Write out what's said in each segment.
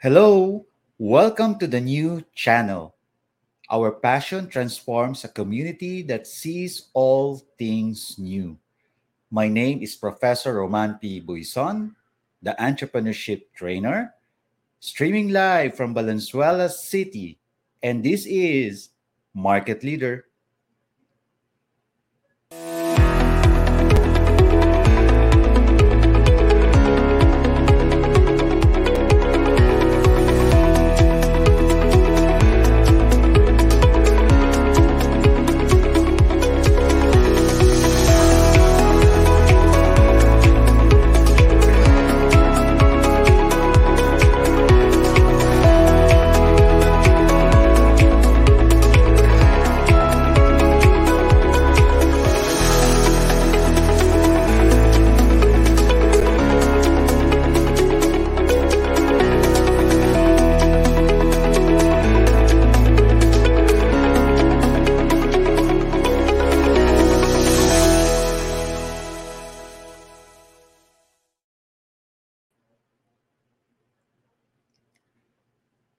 Hello, welcome to the new channel. Our passion transforms a community that sees all things new. My name is Professor Roman P. Buison, the entrepreneurship trainer, streaming live from Valenzuela City, and this is Market Leader.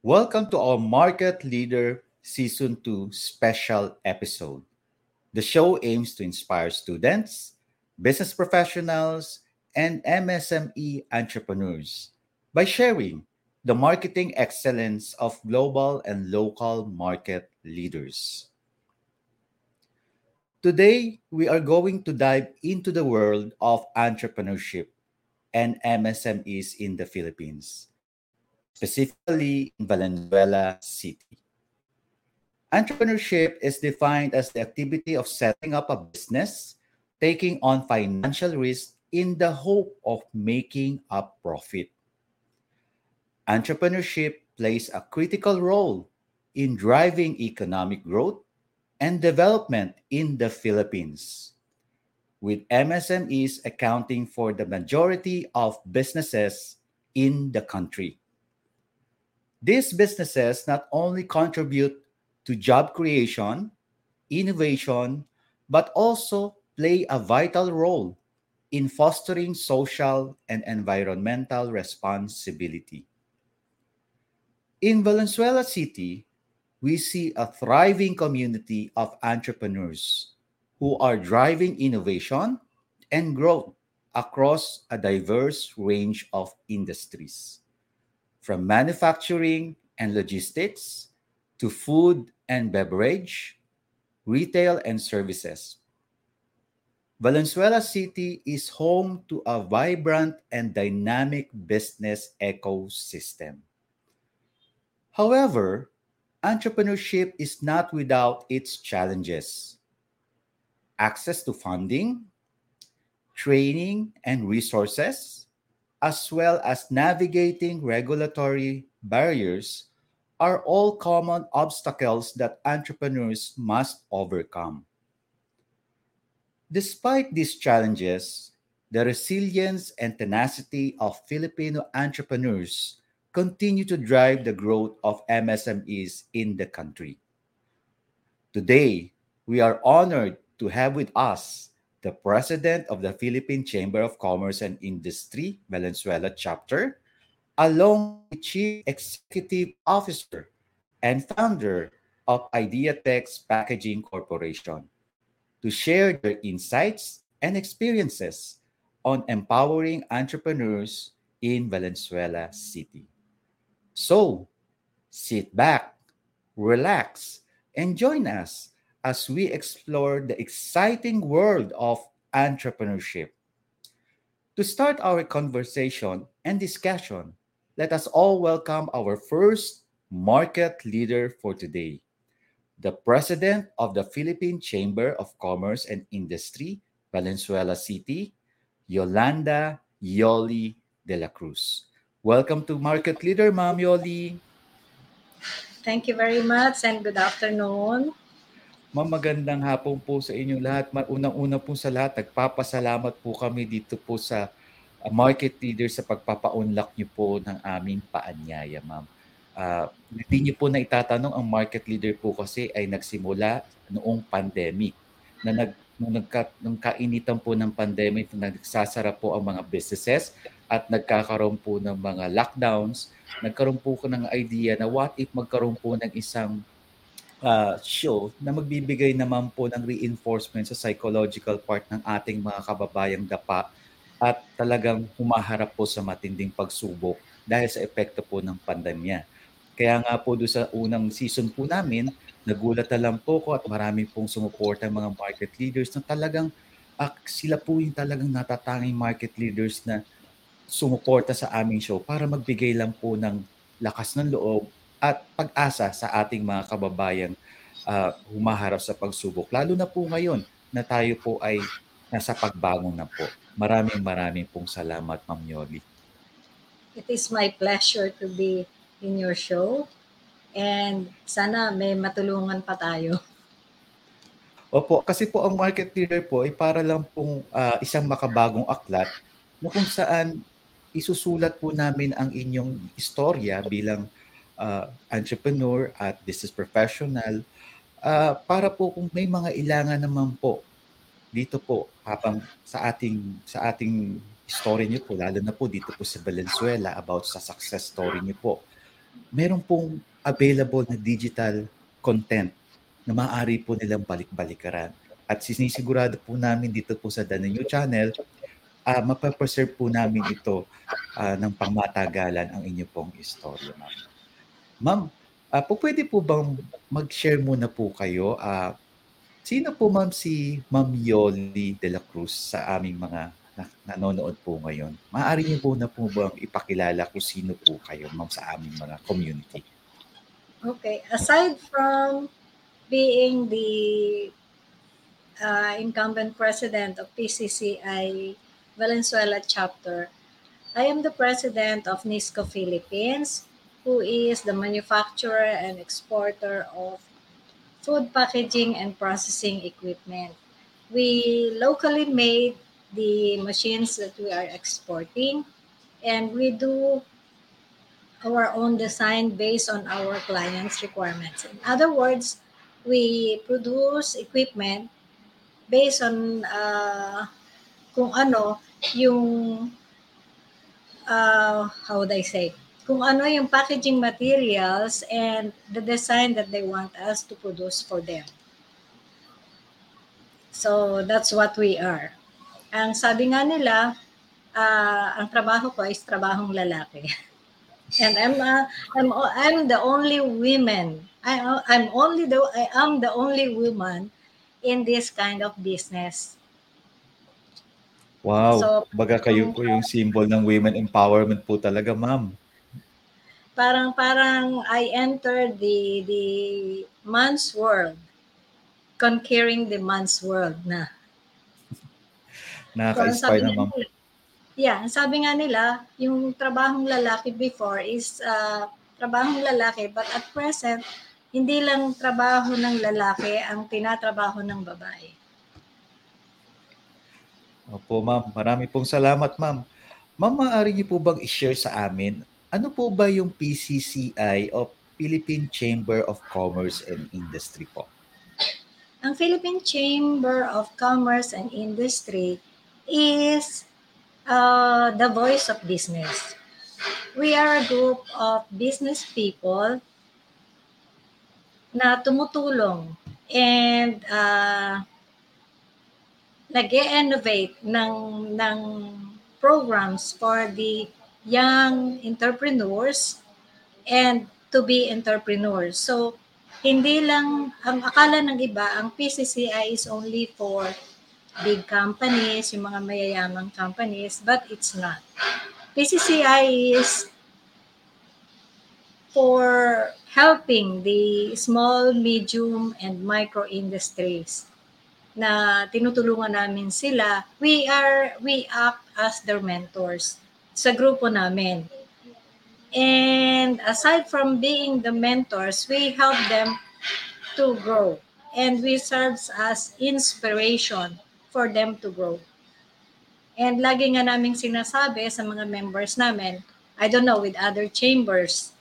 Welcome to our Market Leader Season 2 special episode. The show aims to inspire students, business professionals, and MSME entrepreneurs by sharing the marketing excellence of global and local market leaders. Today, we are going to dive into the world of entrepreneurship and MSMEs in the Philippines specifically in Valenzuela City. Entrepreneurship is defined as the activity of setting up a business, taking on financial risk in the hope of making a profit. Entrepreneurship plays a critical role in driving economic growth and development in the Philippines, with MSMEs accounting for the majority of businesses in the country. These businesses not only contribute to job creation, innovation, but also play a vital role in fostering social and environmental responsibility. In Valenzuela City, we see a thriving community of entrepreneurs who are driving innovation and growth across a diverse range of industries from manufacturing and logistics to food and beverage, retail and services. Valenzuela City is home to a vibrant and dynamic business ecosystem. However, entrepreneurship is not without its challenges. Access to funding, training, and resources, as well as navigating regulatory barriers are all common obstacles that entrepreneurs must overcome. Despite these challenges, the resilience and tenacity of Filipino entrepreneurs continue to drive the growth of MSMEs in the country. Today, we are honored to have with us the President of the Philippine Chamber of Commerce and Industry, Valenzuela Chapter, along with Chief Executive Officer and founder of IdeaTex Packaging Corporation, to share their insights and experiences on empowering entrepreneurs in Valenzuela City. So, sit back, relax, and join us as we explore the exciting world of entrepreneurship. To start our conversation and discussion, let us all welcome our first market leader for today, the President of the Philippine Chamber of Commerce and Industry, Valenzuela City, Yolanda Yoli de la Cruz. Welcome to Market Leader, Ma'am Yoli. Thank you very much and good afternoon. Ma'am, magandang hapon po sa inyong lahat. Unang-una po sa lahat, nagpapasalamat po kami dito po sa uh, Market Leader sa pagpapaunlak niyo po ng aming paanyaya, ma'am. Uh, hindi niyo po na itatanong ang Market Leader po kasi ay nagsimula noong pandemic na nag nung, nagka, nung kainitan po ng pandemic, nagsasara po ang mga businesses at nagkakaroon po ng mga lockdowns, nagkaroon po ko ng idea na what if magkaroon po ng isang uh, show na magbibigay naman po ng reinforcement sa psychological part ng ating mga kababayang dapa at talagang humaharap po sa matinding pagsubok dahil sa epekto po ng pandemya. Kaya nga po doon sa unang season po namin, nagulat na lang po ko at marami pong sumuporta mga market leaders na talagang uh, sila po yung talagang natatanging market leaders na sumuporta sa aming show para magbigay lang po ng lakas ng loob at pag-asa sa ating mga kababayan uh, humaharap sa pagsubok. Lalo na po ngayon na tayo po ay nasa pagbangon na po. Maraming maraming pong salamat, Ma'am Yoli. It is my pleasure to be in your show and sana may matulungan pa tayo. Opo, kasi po ang market leader po ay para lang pong uh, isang makabagong aklat na kung saan isusulat po namin ang inyong istorya bilang uh, entrepreneur at business professional uh, para po kung may mga ilangan naman po dito po habang sa ating sa ating story niyo po lalo na po dito po sa Valenzuela about sa success story niyo po meron pong available na digital content na maaari po nilang balik-balikaran. At sinisigurado po namin dito po sa The New Channel, uh, mapapreserve po namin ito uh, ng pangmatagalan ang inyo pong istorya, ma'am. Ma'am, uh, po pwede po bang mag-share muna po kayo? Uh, sino po ma'am si Ma'am Yoli de la Cruz sa aming mga na, nanonood po ngayon? Maaari niyo po na po bang ipakilala kung sino po kayo, ma'am, sa aming mga community? Okay. Aside from being the uh, incumbent president of PCCI Valenzuela chapter, I am the president of NISCO Philippines, who is the manufacturer and exporter of food packaging and processing equipment. We locally made the machines that we are exporting, and we do our own design based on our clients' requirements. In other words, we produce equipment based on uh, kung ano yung uh, how would I say kung ano yung packaging materials and the design that they want us to produce for them. So that's what we are. Ang sabi nga nila, uh, ang trabaho ko is trabahong lalaki. and I'm uh, I'm I'm the only woman. I I'm only the I am the only woman in this kind of business. Wow, so, baga kayo po yung symbol ng women empowerment po talaga, ma'am. Parang parang I entered the the man's world, conquering the man's world na. Nakaka-inspire so, na, ma'am. Yeah, sabi nga nila, yung trabahong lalaki before is uh, trabahong lalaki but at present, hindi lang trabaho ng lalaki ang tinatrabaho ng babae. Opo, ma'am. Marami pong salamat, ma'am. Ma'am, maaari niyo po bang i-share sa amin, ano po ba yung PCCI o Philippine Chamber of Commerce and Industry po? Ang Philippine Chamber of Commerce and Industry is uh, the voice of business. We are a group of business people na tumutulong and uh, nag innovate ng, ng programs for the young entrepreneurs and to be entrepreneurs. So, hindi lang, ang akala ng iba, ang PCCI is only for big companies, yung mga mayayamang companies, but it's not. PCCI is for helping the small, medium, and micro industries na tinutulungan namin sila. We are we act as their mentors sa grupo namin. And aside from being the mentors, we help them to grow and we serve as inspiration for them to grow. And lagi nga naming sinasabi sa mga members namin, I don't know with other chambers,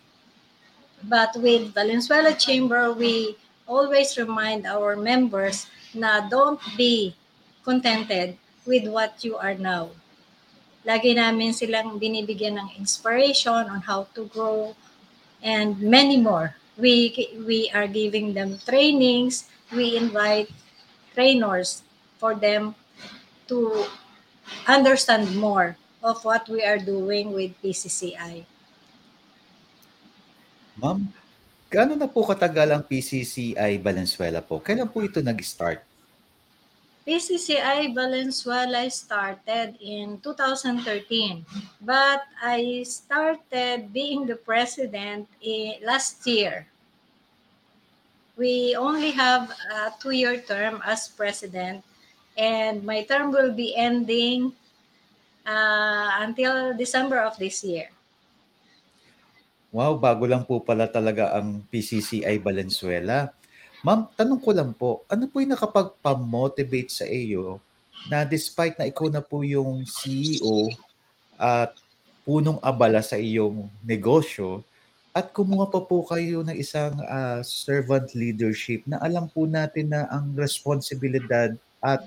but with Valenzuela Chamber, we always remind our members na don't be contented with what you are now. Lagi namin silang binibigyan ng inspiration on how to grow and many more. We, we are giving them trainings. We invite trainers for them to understand more of what we are doing with PCCI. Ma'am, gaano na po katagal ang PCCI Valenzuela po? Kailan po ito nag-start? PCCI Valenzuela started in 2013, but I started being the president in, last year. We only have a two-year term as president, and my term will be ending uh, until December of this year. Wow, bago lang po pala talaga ang PCCI Valenzuela. Ma'am, tanong ko lang po, ano po yung nakapagpa-motivate sa iyo na despite na ikaw na po yung CEO at punong abala sa iyong negosyo, at kumuha pa po kayo ng isang uh, servant leadership na alam po natin na ang responsibilidad at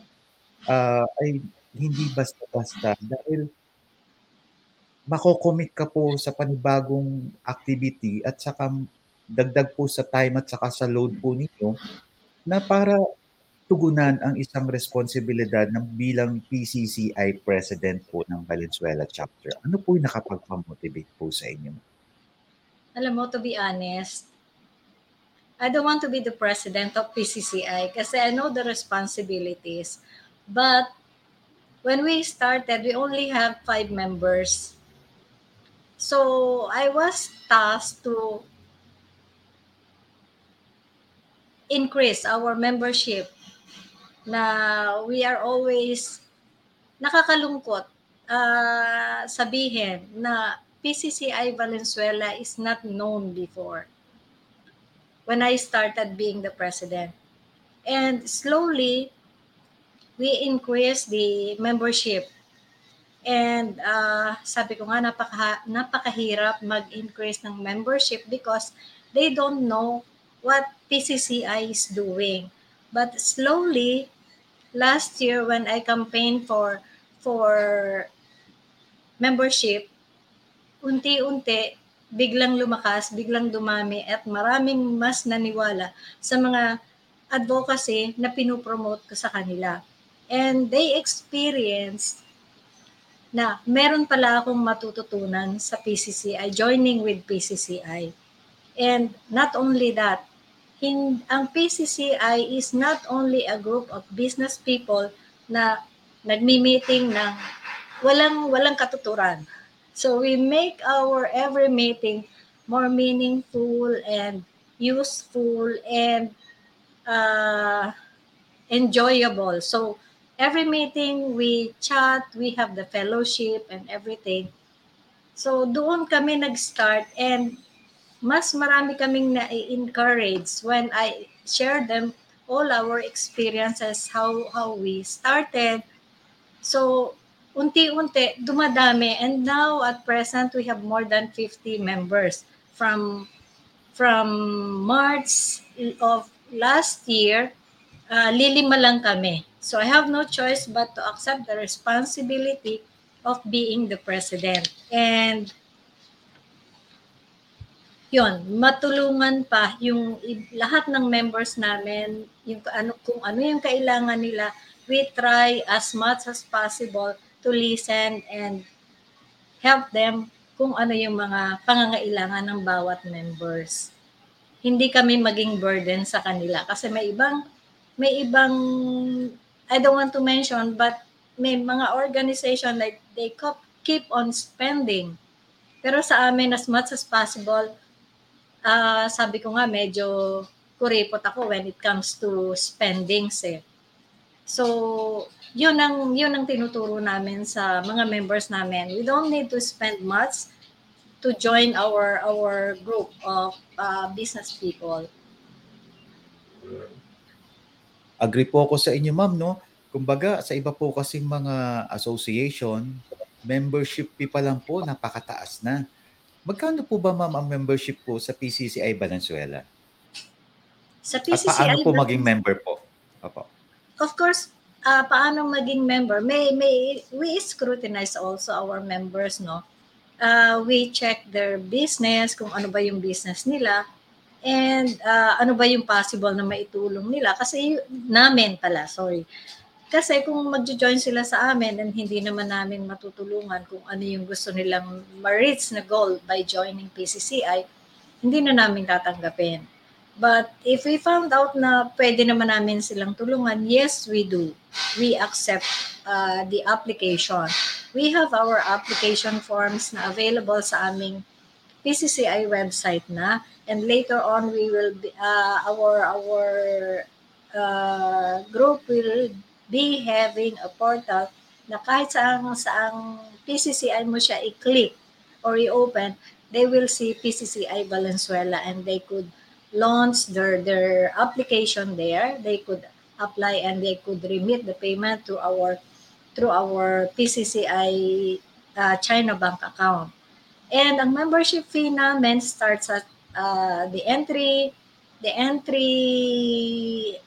uh, ay hindi basta-basta dahil makocommit ka po sa panibagong activity at saka dagdag po sa time at saka sa load po ninyo na para tugunan ang isang responsibilidad ng bilang PCCI president po ng Valenzuela chapter. Ano po yung nakapagpamotivate po sa inyo? Alam mo, to be honest, I don't want to be the president of PCCI kasi I know the responsibilities. But when we started, we only have five members. So I was tasked to increase our membership na we are always nakakalungkot uh, sabihin na PCCI Valenzuela is not known before when I started being the president. And slowly, we increase the membership. And uh, sabi ko nga, napaka, napakahirap mag-increase ng membership because they don't know what PCCI is doing. But slowly, last year when I campaigned for for membership, unti-unti biglang lumakas, biglang dumami at maraming mas naniwala sa mga advocacy na pinopromote ko sa kanila. And they experienced na meron pala akong matututunan sa PCCI, joining with PCCI. And not only that, in, ang PCCI is not only a group of business people na nagmi-meeting ng walang walang katuturan. So we make our every meeting more meaningful and useful and uh, enjoyable. So every meeting we chat, we have the fellowship and everything. So doon kami nag-start and mas marami kaming na-encourage when I share them all our experiences, how, how we started. So, unti-unti, dumadami. And now, at present, we have more than 50 members. From, from March of last year, uh, lilima lang kami. So, I have no choice but to accept the responsibility of being the president. And yun, matulungan pa yung lahat ng members namin, yung ano, kung ano yung kailangan nila, we try as much as possible to listen and help them kung ano yung mga pangangailangan ng bawat members. Hindi kami maging burden sa kanila kasi may ibang may ibang I don't want to mention but may mga organization like they keep on spending. Pero sa amin as much as possible uh, sabi ko nga medyo kuripot ako when it comes to spendings eh. So, yun ang yun ang tinuturo namin sa mga members namin. We don't need to spend much to join our our group of uh, business people. Agree po ako sa inyo, ma'am, no? Kumbaga, sa iba po kasing mga association, membership fee pa lang po, napakataas na. Magkano po ba, ma'am, ang membership po sa PCCI Valenzuela? Sa At PCCI, paano po maging member po? Opo. of course, uh, paano maging member? May, may, we scrutinize also our members, no? Uh, we check their business, kung ano ba yung business nila, and uh, ano ba yung possible na maitulong nila. Kasi namin pala, sorry. Kasi kung magjo-join sila sa amin and hindi naman namin matutulungan kung ano yung gusto nilang ma-reach na goal by joining PCCI, hindi na namin tatanggapin. But if we found out na pwede naman namin silang tulungan, yes, we do. We accept uh, the application. We have our application forms na available sa aming PCCI website na and later on we will be, uh, our our uh, group will be having a portal na kahit saang saang PCCI mo siya i-click or i-open, they will see PCCI Valenzuela and they could launch their their application there. They could apply and they could remit the payment to our through our PCCI uh, China bank account. And ang membership fee namin starts at uh, the entry the entry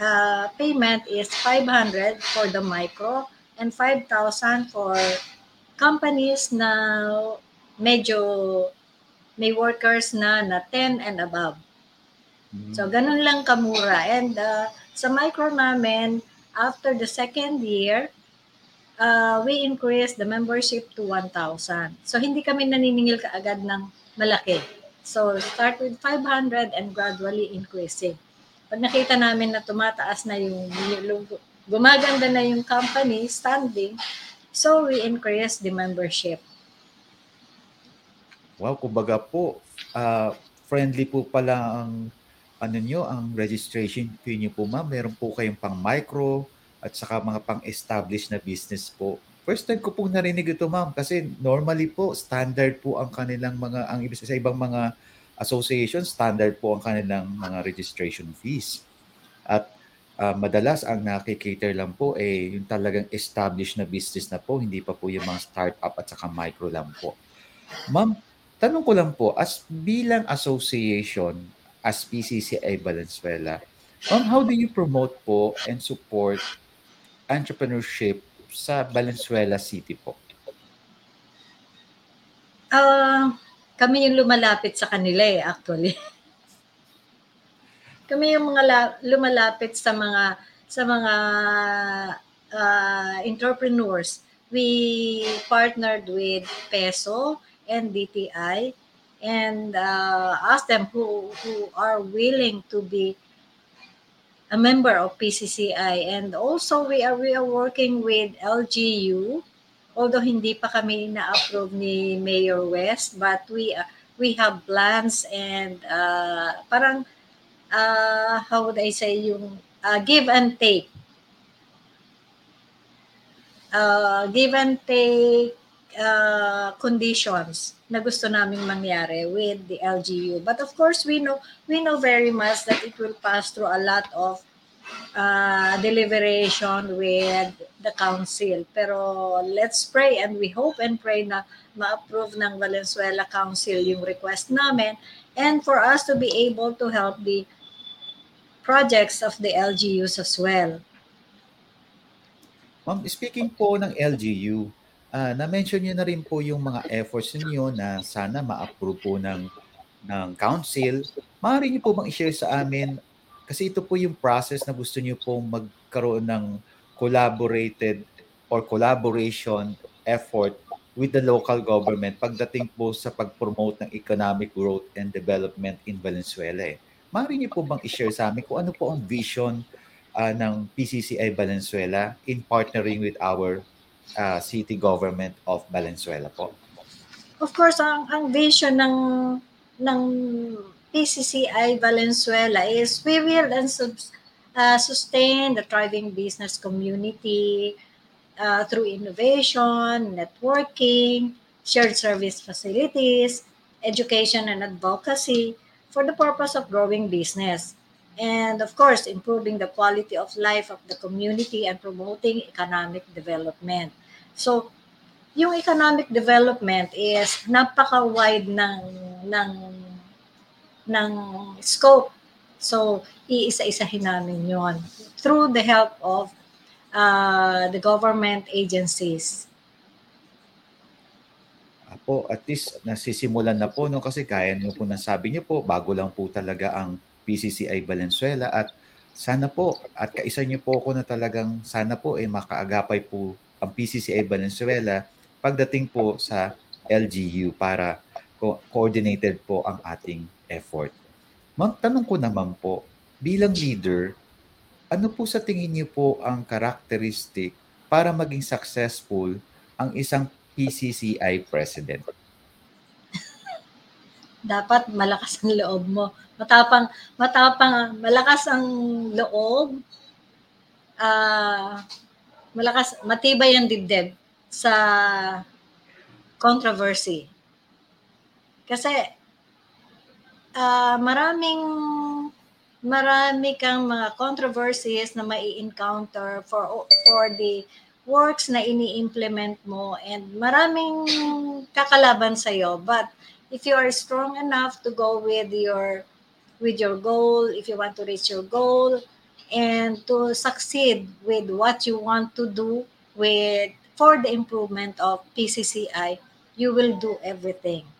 uh, payment is 500 for the micro and 5,000 for companies na medyo may workers na na 10 and above. So, ganun lang kamura. And uh, sa micro namin, after the second year, uh, we increase the membership to 1,000. So, hindi kami naniningil kaagad ng malaki. So, start with 500 and gradually increasing. Pag nakita namin na tumataas na yung, yung gumaganda na yung company standing, so we increase the membership. Wow, kumbaga po, uh, friendly po pala ang ano nyo, ang registration fee nyo po ma'am. Meron po kayong pang micro at saka mga pang established na business po. First time ko pong narinig ito ma'am kasi normally po standard po ang kanilang mga, ang ibig sa ibang mga association, standard po ang kanilang mga registration fees. At uh, madalas ang nakikater lang po eh yung talagang established na business na po, hindi pa po yung mga startup at saka micro lang po. Ma'am, tanong ko lang po, as bilang association, as PCCI Valenzuela, um, how do you promote po and support entrepreneurship sa Valenzuela City po? Uh, kami yung lumalapit sa kanila eh, actually. kami yung mga la- lumalapit sa mga sa mga uh, entrepreneurs. We partnered with Peso and DTI and uh, ask them who who are willing to be a member of PCCI and also we are we are working with LGU although hindi pa kami na-approve ni Mayor West but we uh, we have plans and uh, parang uh, how would I say yung uh, give and take uh, give and take uh, conditions na gusto naming mangyari with the LGU. But of course, we know we know very much that it will pass through a lot of uh, deliberation with the council. Pero let's pray and we hope and pray na ma-approve ng Valenzuela Council yung request namin and for us to be able to help the projects of the LGUs as well. Ma'am, speaking po ng LGU, uh, na-mention niyo na rin po yung mga efforts niyo na sana ma-approve po ng, ng council. Maaari niyo po bang i-share sa amin, kasi ito po yung process na gusto niyo pong magkaroon ng collaborated or collaboration effort with the local government pagdating po sa pag-promote ng economic growth and development in Valenzuela. Eh. Maaari niyo po bang i-share sa amin kung ano po ang vision uh, ng PCCI Valenzuela in partnering with our uh, city government of Valenzuela po? Of course, ang, ang vision ng ng PCCI Valenzuela is we will and uh, sustain the thriving business community uh, through innovation, networking, shared service facilities, education and advocacy for the purpose of growing business. And of course, improving the quality of life of the community and promoting economic development. So, yung economic development is napaka-wide ng ng ng scope. So, iisa-isahin namin yon through the help of uh, the government agencies. Apo, at least nasisimulan na po no kasi kaya niyo po nang sabi niyo po bago lang po talaga ang PCCI Valenzuela at sana po at kaisa niyo po ako na talagang sana po ay eh, makaagapay po ang PCCI Valenzuela pagdating po sa LGU para co- coordinated po ang ating effort. Ma'am, tanong ko naman po, bilang leader, ano po sa tingin niyo po ang characteristic para maging successful ang isang PCCI president? Dapat malakas ang loob mo. Matapang, matapang, malakas ang loob. Uh, malakas, matibay ang dibdib sa controversy. Kasi uh, maraming marami kang mga controversies na mai-encounter for for the works na ini-implement mo and maraming kakalaban sa iyo but if you are strong enough to go with your with your goal if you want to reach your goal and to succeed with what you want to do with for the improvement of PCCI you will do everything.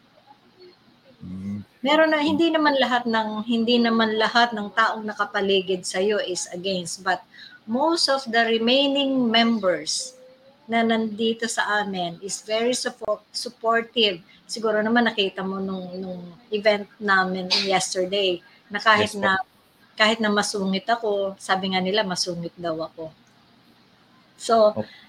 Meron na hindi naman lahat ng hindi naman lahat ng taong nakapaligid sa iyo is against but most of the remaining members na nandito sa amin is very support, supportive. Siguro naman nakita mo nung nung event namin yesterday na kahit Yes, na kahit na masungit ako, sabi nga nila masungit daw ako. So, Okay.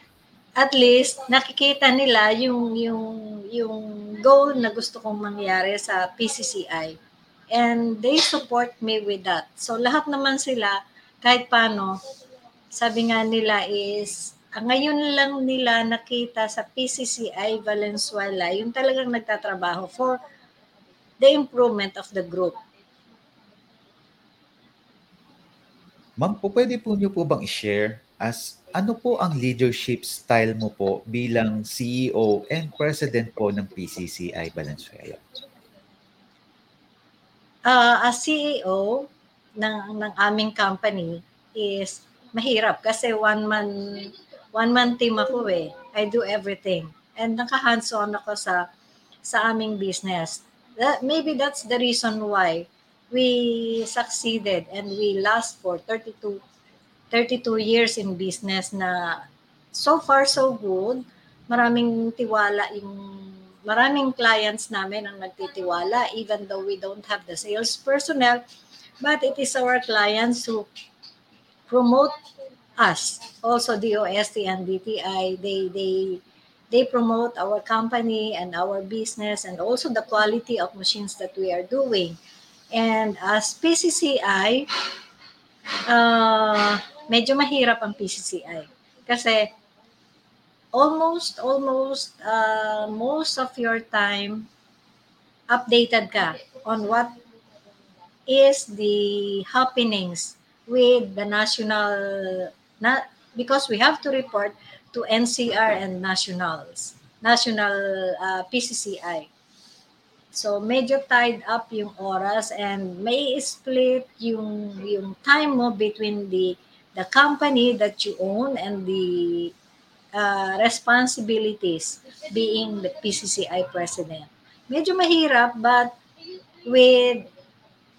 At least nakikita nila yung yung yung goal na gusto kong mangyari sa PCCI and they support me with that. So lahat naman sila kahit paano sabi nga nila is ah, ngayon lang nila nakita sa PCCI Valenzuela yung talagang nagtatrabaho for the improvement of the group. Ma'am, po pwede po niyo po bang i-share as ano po ang leadership style mo po bilang CEO and President po ng PCCI Valenzuela? Uh, as CEO ng, ng aming company is mahirap kasi one man one man team ako eh. I do everything. And naka-hands-on ako sa sa aming business. That, maybe that's the reason why we succeeded and we last for 32 32 years in business na so far so good. Maraming tiwala yung maraming clients namin ang nagtitiwala even though we don't have the sales personnel. But it is our clients who promote us. Also DOST and DTI they they they promote our company and our business and also the quality of machines that we are doing. And as PCCI uh, medyo mahirap ang PCCI. Kasi almost, almost, uh, most of your time, updated ka on what is the happenings with the national, na, because we have to report to NCR and nationals, national uh, PCCI. So medyo tied up yung oras and may split yung yung time mo between the the company that you own and the uh, responsibilities being the PCCI president. Medyo mahirap but with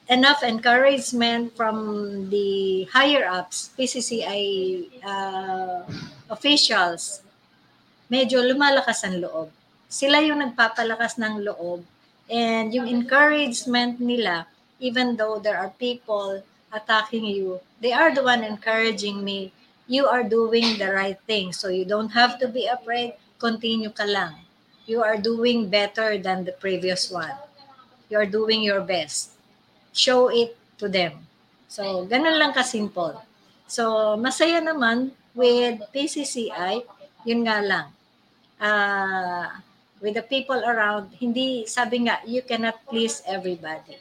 enough encouragement from the higher ups, PCCI uh, officials, medyo lumalakas ang loob. sila yung nagpapalakas ng loob and yung encouragement nila even though there are people attacking you they are the one encouraging me you are doing the right thing so you don't have to be afraid. Continue ka lang. You are doing better than the previous one. You are doing your best. Show it to them. So ganun lang kasimple. So masaya naman with PCCI yun nga lang. Uh, with the people around, hindi, sabi nga, you cannot please everybody.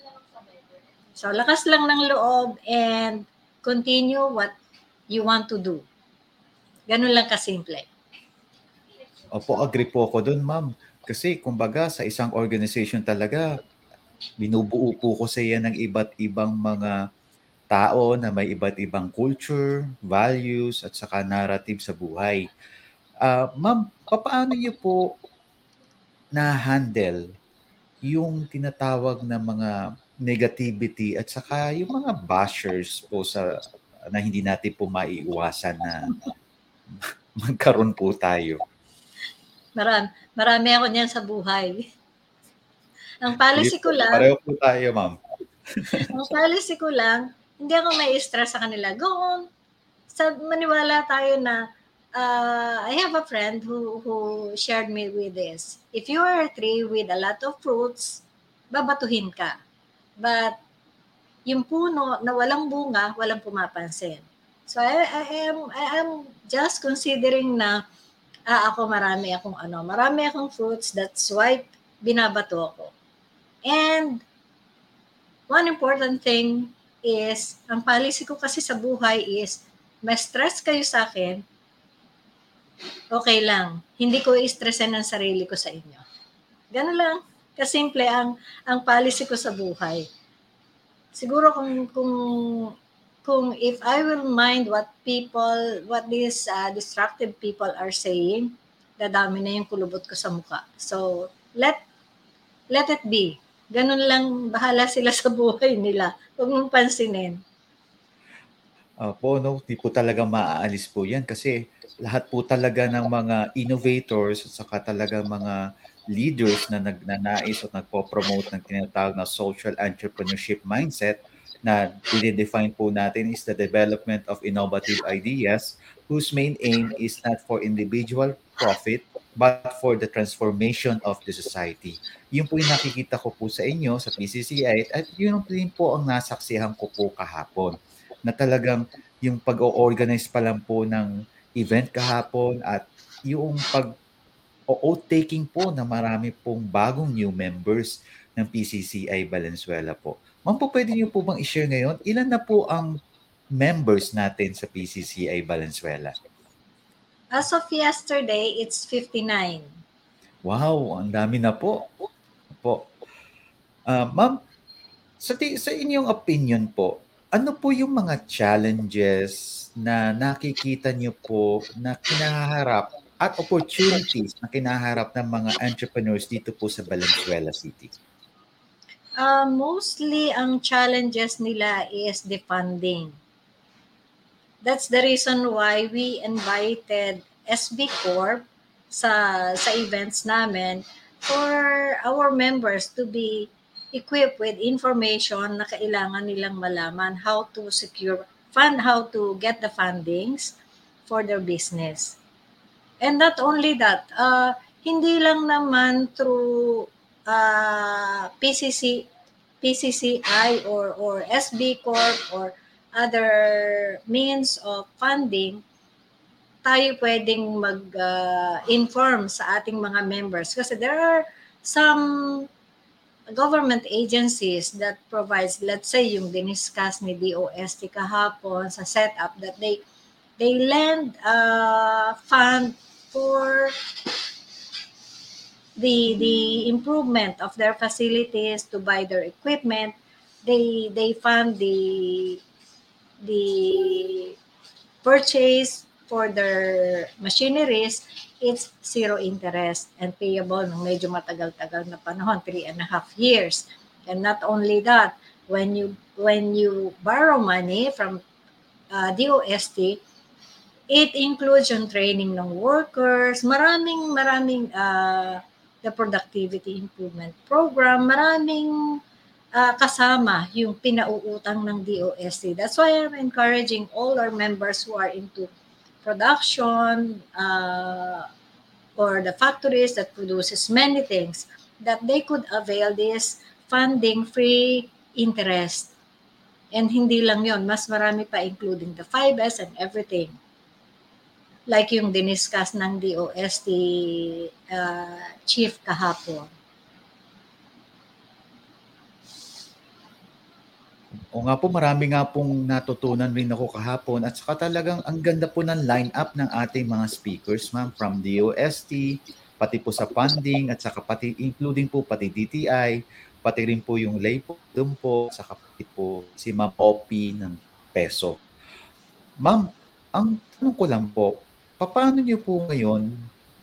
So, lakas lang ng loob and continue what you want to do. Ganun lang kasimple. Opo, agree po ako dun, ma'am. Kasi, kumbaga, sa isang organization talaga, binubuo po ko sa yan ng iba't ibang mga tao na may iba't ibang culture, values, at saka narrative sa buhay. Uh, ma'am, paano niyo po na-handle yung tinatawag na mga negativity at saka yung mga bashers po sa na hindi natin po maiiwasan na magkaroon po tayo. Marami, marami ako niyan sa buhay. Ang policy ko lang... Pareho po tayo, ma'am. ang policy ko lang, hindi ako may stress sa kanila. Go on. Sa, maniwala tayo na uh, I have a friend who, who shared me with this. If you are a tree with a lot of fruits, babatuhin ka. But yung puno na walang bunga, walang pumapansin. So I, I am I am just considering na ah, ako marami akong ano, marami akong fruits that's why binabato ako. And one important thing is, ang policy ko kasi sa buhay is, may stress kayo sa akin, okay lang. Hindi ko i-stressin ang sarili ko sa inyo. Ganun lang. Kasimple ang ang policy ko sa buhay. Siguro kung kung kung if I will mind what people, what these uh, destructive people are saying, dadami na yung kulubot ko sa muka. So, let let it be. Ganun lang, bahala sila sa buhay nila. Huwag mong pansinin. Opo, no, di po talaga maaalis po yan kasi lahat po talaga ng mga innovators at saka talaga mga leaders na nagnanais at nagpo-promote ng tinatawag na social entrepreneurship mindset na dinidefine po natin is the development of innovative ideas whose main aim is not for individual profit but for the transformation of the society. Yun po yung nakikita ko po sa inyo sa PCCI at yun din po ang nasaksihan ko po kahapon na talagang yung pag-organize pa lang po ng event kahapon at yung pag o taking po na marami pong bagong new members ng PCCI Valenzuela po. Ma'am po, pwede niyo po bang i-share ngayon, ilan na po ang members natin sa PCCI Valenzuela? As of yesterday, it's 59. Wow, ang dami na po. Po. Uh, ma'am, sa, sa inyong opinion po, ano po yung mga challenges na nakikita niyo po na kinaharap at opportunities na kinaharap ng mga entrepreneurs dito po sa Valenzuela City? Uh, mostly, ang challenges nila is the funding. That's the reason why we invited SB Corp sa sa events namin for our members to be equipped with information na kailangan nilang malaman how to secure fund, how to get the fundings for their business. And not only that, uh, hindi lang naman through uh, PCC, PCCI or, or SB Corp or other means of funding, tayo pwedeng mag-inform uh, sa ating mga members. Kasi there are some government agencies that provides, let's say, yung diniscuss ni DOST kahapon sa setup that they they lend uh, fund for the the improvement of their facilities to buy their equipment. They they fund the the purchase for their machineries it's zero interest and payable ng medyo matagal-tagal na panahon, three and a half years. And not only that, when you when you borrow money from uh, DOST, it includes yung training ng workers, maraming maraming uh, the productivity improvement program. Maraming uh, kasama yung pinauutang ng DOST. That's why I'm encouraging all our members who are into production uh, or the factories that produces many things that they could avail this funding free interest. And hindi lang yon, mas marami pa including the 5S and everything. Like yung diniscuss ng DOST uh, chief kahapon. O nga po, marami nga pong natutunan rin ako kahapon at saka talagang ang ganda po ng line-up ng ating mga speakers, ma'am, from DOST, pati po sa funding at saka pati including po pati DTI, pati rin po yung lay po doon po, saka pati po si Ma'am Opi ng peso. Ma'am, ang tanong ko lang po, paano niyo po ngayon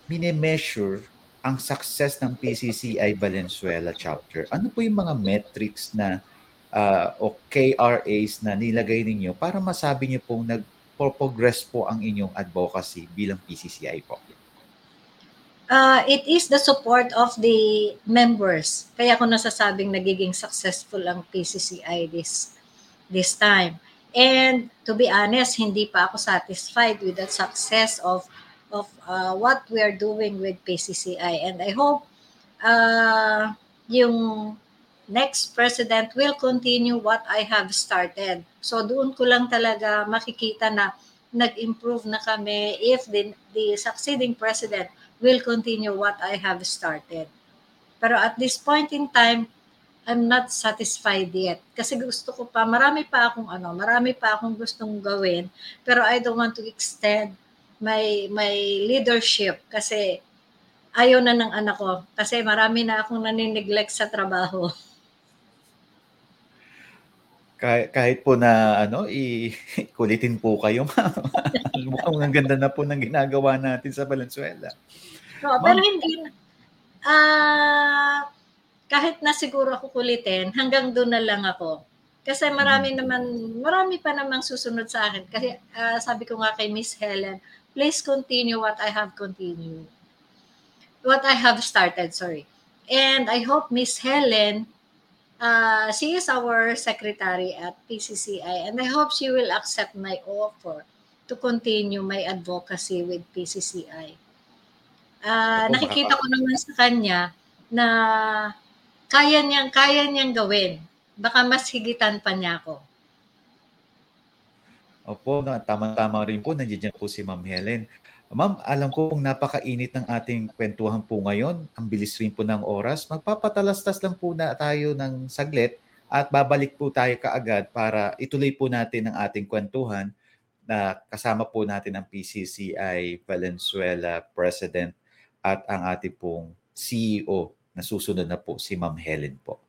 mine-measure ang success ng PCCI Valenzuela chapter? Ano po yung mga metrics na uh, o KRAs na nilagay ninyo para masabi niyo pong nag-progress po ang inyong advocacy bilang PCCI po? Uh, it is the support of the members. Kaya ko nasasabing nagiging successful ang PCCI this this time. And to be honest, hindi pa ako satisfied with the success of of uh, what we are doing with PCCI. And I hope uh, yung next president will continue what I have started. So doon ko lang talaga makikita na nag-improve na kami if the, the succeeding president will continue what I have started. Pero at this point in time, I'm not satisfied yet. Kasi gusto ko pa, marami pa akong ano, marami pa akong gustong gawin, pero I don't want to extend my my leadership kasi ayaw na ng anak ko kasi marami na akong nanineglect sa trabaho. kahit, kahit po na ano, ikulitin po kayo, ma'am. Mukhang ang ganda na po ng ginagawa natin sa Valenzuela. No, pero hindi ah uh, kahit na siguro ako kulitin, hanggang doon na lang ako. Kasi marami hmm. naman, marami pa namang susunod sa akin. Kasi uh, sabi ko nga kay Miss Helen, please continue what I have continued. What I have started, sorry. And I hope Miss Helen uh, she is our secretary at PCCI and I hope she will accept my offer to continue my advocacy with PCCI. Uh, nakikita ko naman sa kanya na kaya niyang kaya niyang gawin. Baka mas higitan pa niya ako. Opo, tama-tama rin po. Nandiyan po si Ma'am Helen. Ma'am, alam ko kung napakainit ng ating kwentuhan po ngayon. Ang bilis rin po ng oras. Magpapatalastas lang po na tayo ng saglit at babalik po tayo kaagad para ituloy po natin ang ating kwentuhan na kasama po natin ang PCCI Valenzuela President at ang ating pong CEO na susunod na po si Ma'am Helen po.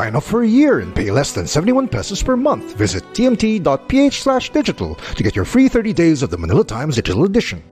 Sign up for a year and pay less than 71 pesos per month. Visit tmt.ph/digital to get your free 30 days of the Manila Times Digital Edition.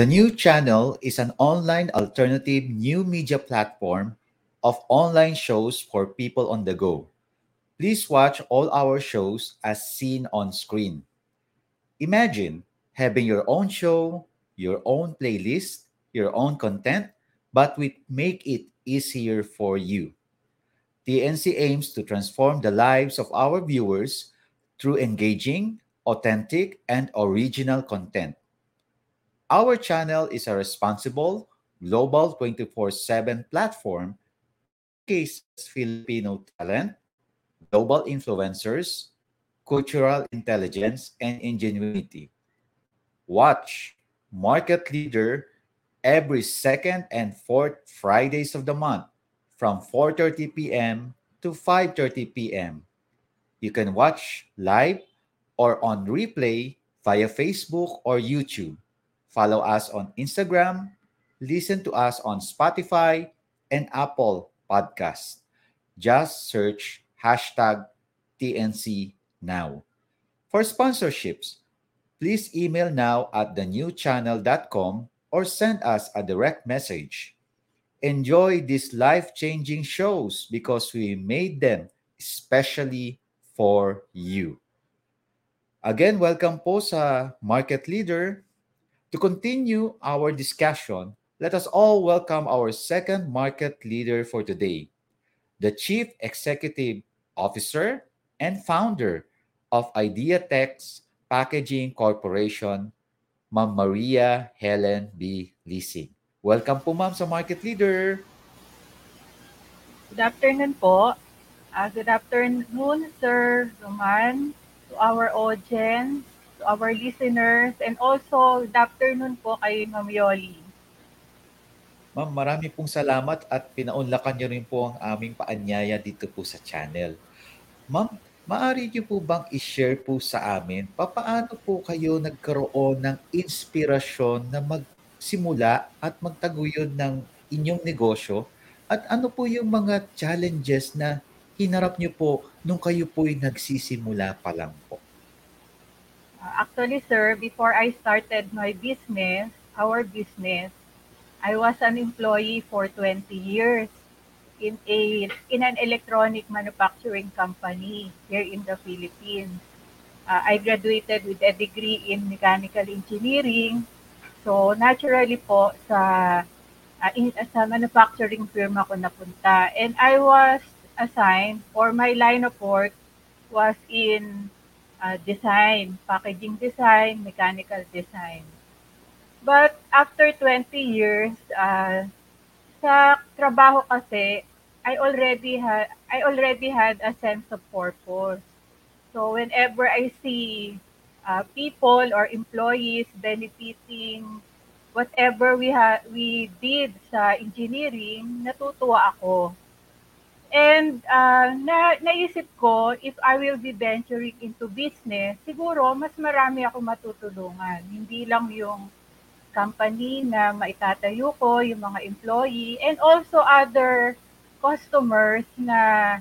The new channel is an online alternative new media platform of online shows for people on the go. Please watch all our shows as seen on screen. Imagine having your own show, your own playlist, your own content, but we make it easier for you. TNC aims to transform the lives of our viewers through engaging, authentic, and original content. Our channel is a responsible, global 24 7 platform showcases Filipino talent, global influencers, cultural intelligence, and ingenuity. Watch Market Leader every second and fourth Fridays of the month from 4:30 p.m. to 5:30 p.m. You can watch live or on replay via Facebook or YouTube. Follow us on Instagram, listen to us on Spotify and Apple Podcast. Just search hashtag TNC now. For sponsorships, please email now at thenewchannel.com or send us a direct message. Enjoy these life-changing shows because we made them especially for you. Again, welcome po sa Market Leader. To continue our discussion, let us all welcome our second market leader for today, the Chief Executive Officer and founder of IdeaTech's Packaging Corporation, Ma'am Maria Helen B. Leasing. Welcome po ma'am sa Market Leader. Good afternoon po. Uh, good afternoon, Sir Roman, to our audience, to our listeners, and also good afternoon po kay Ma'am Yoli. Ma'am, marami pong salamat at pinaunlakan niyo rin po ang aming paanyaya dito po sa channel. Ma'am, Maari niyo po bang i-share po sa amin papaano po kayo nagkaroon ng inspirasyon na magsimula at magtaguyod ng inyong negosyo at ano po yung mga challenges na hinarap niyo po nung kayo po'y nagsisimula pa lang po? Uh, actually, sir, before I started my business, our business, I was an employee for 20 years in a in an electronic manufacturing company here in the Philippines. Uh, I graduated with a degree in mechanical engineering. So naturally po sa uh, in, sa manufacturing firm ako napunta and I was assigned or my line of work was in uh, design, packaging design, mechanical design. But after 20 years, uh, sa trabaho kasi, I already had I already had a sense of purpose. So whenever I see uh, people or employees benefiting whatever we ha- we did sa engineering, natutuwa ako. And uh, na naisip ko, if I will be venturing into business, siguro mas marami ako matutulungan. Hindi lang yung company na maitatayo ko, yung mga employee, and also other customers na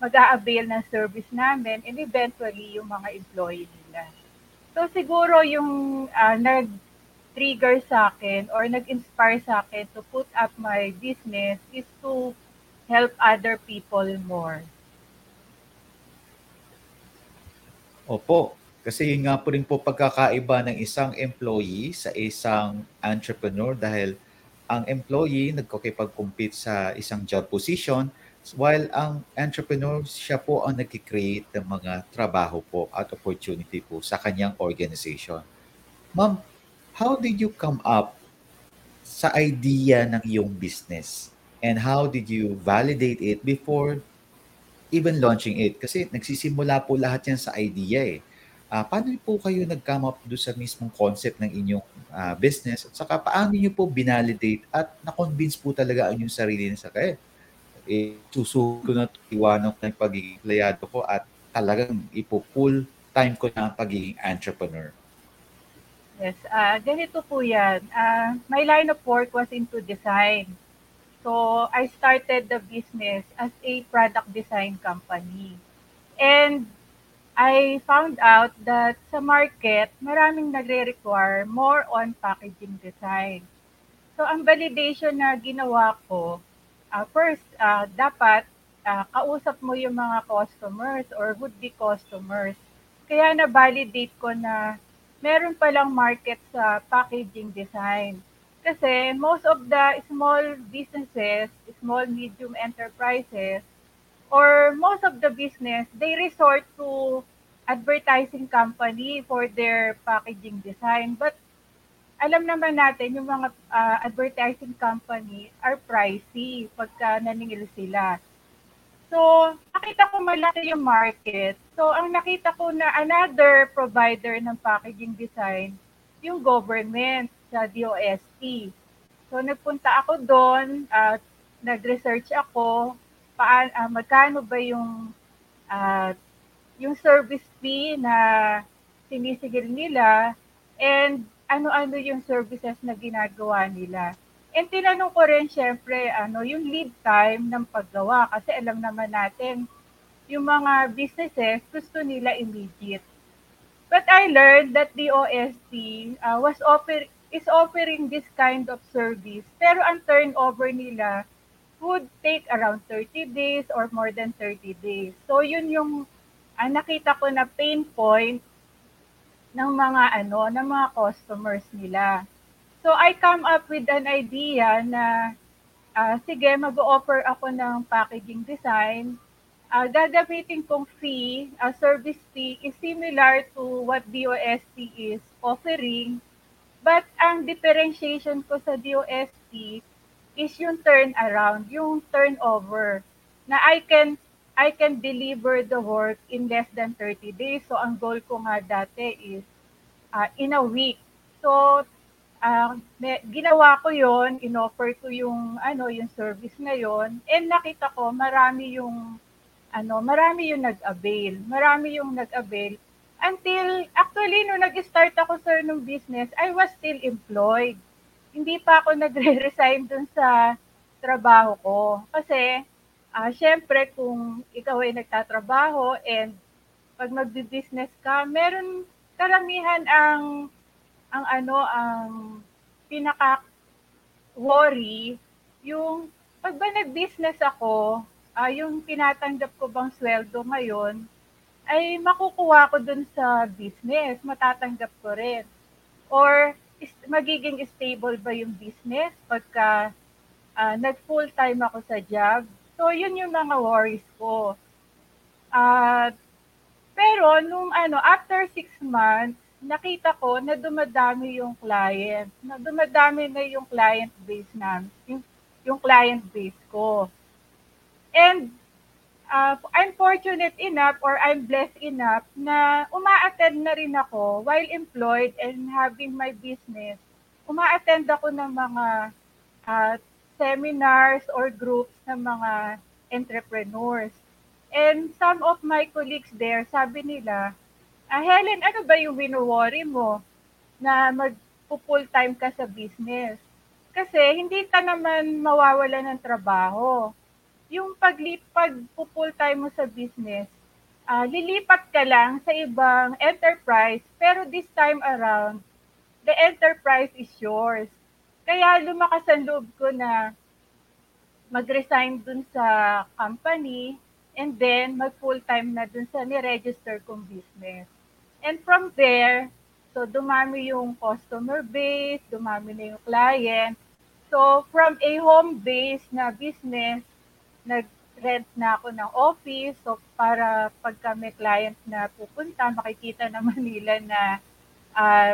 mag-a-avail ng service namin and eventually yung mga employee nila. So siguro yung uh, nag-trigger sa akin or nag-inspire sa akin to put up my business is to help other people more. Opo, kasi yun nga po rin po pagkakaiba ng isang employee sa isang entrepreneur dahil ang employee nagkakipag-compete sa isang job position while ang entrepreneur siya po ang nag-create ng mga trabaho po at opportunity po sa kanyang organization. Ma'am, how did you come up sa idea ng iyong business? And how did you validate it before even launching it? Kasi nagsisimula po lahat yan sa idea eh. Uh, paano po kayo nag-come up do sa mismong concept ng inyong uh, business? At saka paano niyo po binalidate at na-convince po talaga ang inyong sarili sa kaya? Eh, susuko ko na iwanok ng pagiging playado ko at talagang ipo-full time ko na ang pagiging entrepreneur. Yes, uh, ganito po yan. Uh, my line of work was into design. So, I started the business as a product design company. And I found out that sa market, maraming nagre-require more on packaging design. So, ang validation na ginawa ko, uh, first, uh, dapat uh, kausap mo yung mga customers or would-be customers. Kaya na-validate ko na meron palang market sa packaging design. Kasi most of the small businesses, small medium enterprises, or most of the business, they resort to advertising company for their packaging design. But alam naman natin, yung mga uh, advertising company are pricey pagka naningil sila. So, nakita ko malaki yung market. So, ang nakita ko na another provider ng packaging design, yung government sa DOST. So, nagpunta ako doon, at uh, nag-research ako, paan, uh, magkano ba yung uh, yung service fee na sinisigil nila and ano-ano yung services na ginagawa nila. And tinanong ko rin syempre ano, yung lead time ng paggawa kasi alam naman natin yung mga businesses gusto nila immediate. But I learned that the OST uh, was offer is offering this kind of service pero ang turnover nila would take around 30 days or more than 30 days. So yun yung uh, nakita ko na pain point ng mga ano, ng mga customers nila. So I come up with an idea na uh, sige, mag-offer ako ng packaging design. Uh, gagamitin kong fee, uh, service fee is similar to what DOST is offering. But ang differentiation ko sa DOST is yung turnaround, yung turnover na I can I can deliver the work in less than 30 days. So ang goal ko nga dati is uh, in a week. So uh, may, ginawa ko yon, inoffer ko yung ano, yung service na yon, and nakita ko marami yung ano, marami yung nag-avail. Marami yung nag-avail until actually no nag-start ako sir ng business, I was still employed. Hindi pa ako nagre-resign dun sa trabaho ko. Kasi uh, syempre kung ikaw ay nagtatrabaho and pag magbi-business ka, meron karamihan ang ang ano ang pinaka worry yung pag ba nag-business ako, uh, yung tinatanggap ko bang sweldo ngayon ay makukuha ko dun sa business, matatanggap ko rin. Or is, magiging stable ba yung business pagka uh, nag-full time ako sa job. So yun yung mga worries ko. Uh, pero nung ano, after six months, nakita ko na dumadami yung client, na dumadami na yung client base na, yung, yung client base ko. And uh, I'm fortunate enough or I'm blessed enough na uma-attend na rin ako while employed and having my business. Uma-attend ako ng mga uh, seminars or groups ng mga entrepreneurs. And some of my colleagues there, sabi nila, Ah, Helen, ano ba yung wino-worry mo na mag-full time ka sa business? Kasi hindi ka naman mawawala ng trabaho. Yung paglipag full time mo sa business, uh, lilipat ka lang sa ibang enterprise, pero this time around, the enterprise is yours. Kaya lumakas ang loob ko na mag-resign dun sa company and then mag full time na dun sa ni-register kong business. And from there, so dumami yung customer base, dumami na yung client. So from a home-based na business, nag-rent na ako ng office. So para pagka may client na pupunta, makikita naman nila na uh,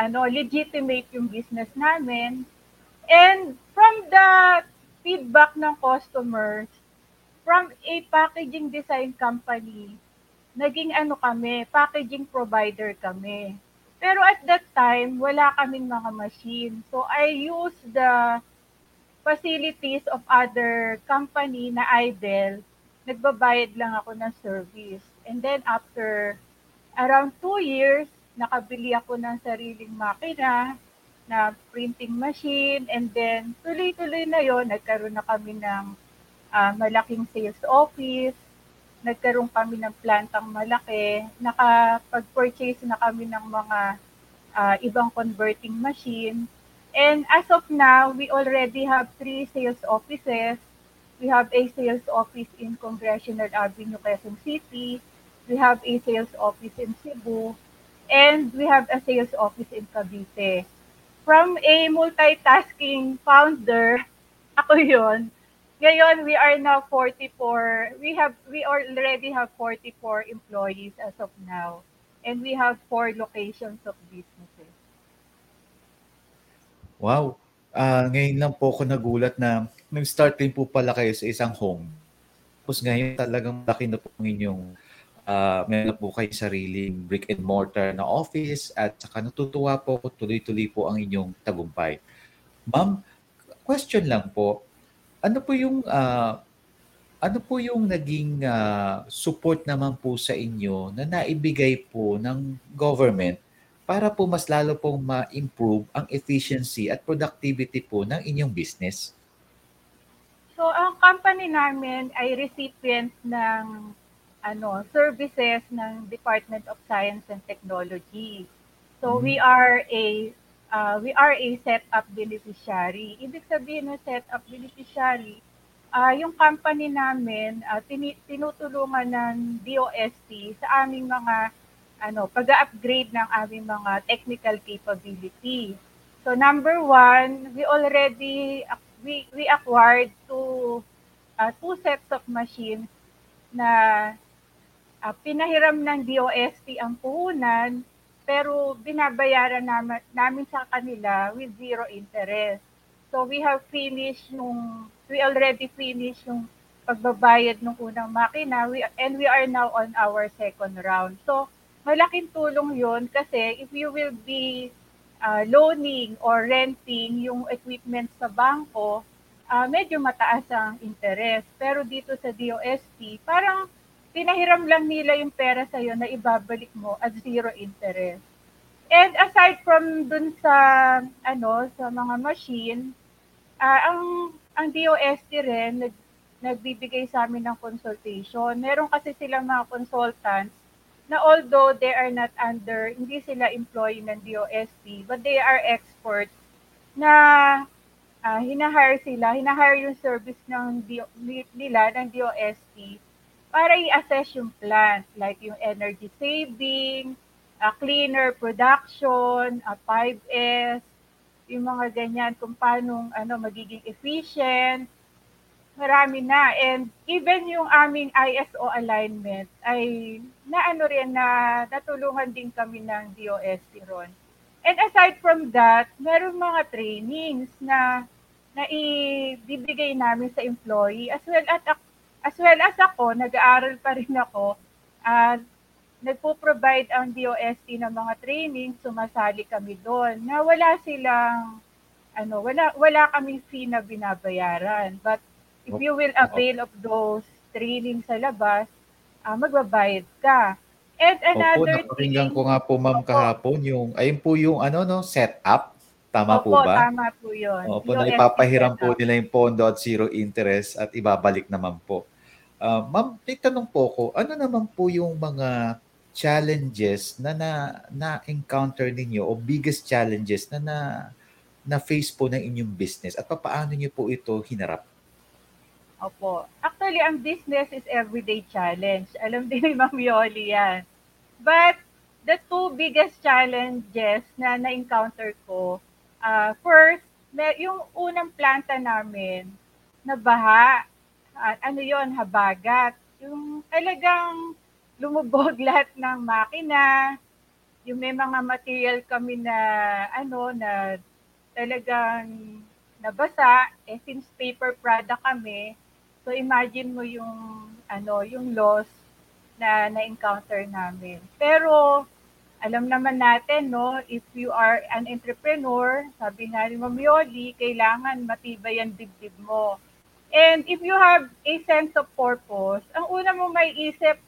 ano, legitimate yung business namin. And from the feedback ng customers, from a packaging design company, naging ano kami, packaging provider kami. Pero at that time, wala kaming mga machine. So I used the facilities of other company na idle. Nagbabayad lang ako ng service. And then after around two years, nakabili ako ng sariling makina na printing machine. And then tuloy-tuloy na yon nagkaroon na kami ng uh, malaking sales office nagkaroon kami ng plantang malaki, nakapag-purchase na kami ng mga uh, ibang converting machine. And as of now, we already have three sales offices. We have a sales office in Congressional Avenue, Quezon City. We have a sales office in Cebu. And we have a sales office in Cavite. From a multitasking founder, ako yon ngayon, we are now 44. We have we already have 44 employees as of now. And we have four locations of businesses. Wow. Uh, ngayon lang po ako nagulat na nag-start din po pala kayo sa isang home. Tapos ngayon talagang laki na po ang inyong uh, meron po kayo sariling brick and mortar na office at saka natutuwa po ako tuloy-tuloy po ang inyong tagumpay. Ma'am, question lang po ano po yung uh, ano po yung naging ah, support naman po sa inyo na naibigay po ng government para po mas lalo pong ma-improve ang efficiency at productivity po ng inyong business? So, ang company namin ay recipient ng ano, services ng Department of Science and Technology. So, we are a uh, we are a set-up beneficiary. Ibig sabihin ng set-up beneficiary, ah yung company namin uh, tini- tinutulungan ng DOST sa aming mga ano, pag-upgrade ng aming mga technical capability. So number one, we already we we acquired two uh, two sets of machines na uh, pinahiram ng DOST ang puhunan pero binabayaran namin, namin sa kanila with zero interest. So we have finished nung we already finished yung pagbabayad ng unang makina we, and we are now on our second round. So malaking tulong yun kasi if you will be uh, loaning or renting yung equipment sa bangko, uh, medyo mataas ang interest. Pero dito sa DOST, parang pinahiram lang nila yung pera sa'yo na ibabalik mo at zero interest. And aside from dun sa ano sa mga machine, uh, ang ang DOST rin nag, nagbibigay sa amin ng consultation. Meron kasi silang mga consultants na although they are not under, hindi sila employee ng DOST, but they are experts na uh, hinahire sila, hinahire yung service ng nila ng DOST para i-assess yung plant, like yung energy saving, uh, cleaner production, uh, 5S, yung mga ganyan, kung paano ano, magiging efficient, marami na. And even yung aming ISO alignment ay naano rin na natulungan din kami ng DOST ron. And aside from that, meron mga trainings na na ibibigay namin sa employee as well at as well as ako, nag-aaral pa rin ako, uh, nagpo-provide ang DOST ng mga training, sumasali kami doon na wala silang ano, wala wala kaming fee na binabayaran. But if you will avail of those training sa labas, uh, magbabayad ka. And another Opo, napakinggan ko nga po ma'am kahapon yung, ayun po yung ano no, setup. Tama Opo, po ba? tama po yun. Opo, DOST na ipapahiram po nila yung pondo at zero interest at ibabalik naman po. Uh, ma'am, may tanong po ko, ano naman po yung mga challenges na na, na encounter ninyo o biggest challenges na na na face po ng inyong business at paano niyo po ito hinarap? Opo. Actually, ang business is everyday challenge. Alam din ni Ma'am Yoli yan. But the two biggest challenges na na-encounter ko, uh, first, may, yung unang planta namin, na baha, uh, ano yon habagat. Yung talagang lumubog lahat ng makina, yung may mga material kami na ano na talagang nabasa, eh since paper product kami, so imagine mo yung ano, yung loss na na-encounter namin. Pero alam naman natin, no, if you are an entrepreneur, sabi nga ni Ma'am Yoli, kailangan matibay ang dibdib mo. And if you have a sense of purpose, ang una mo may isip,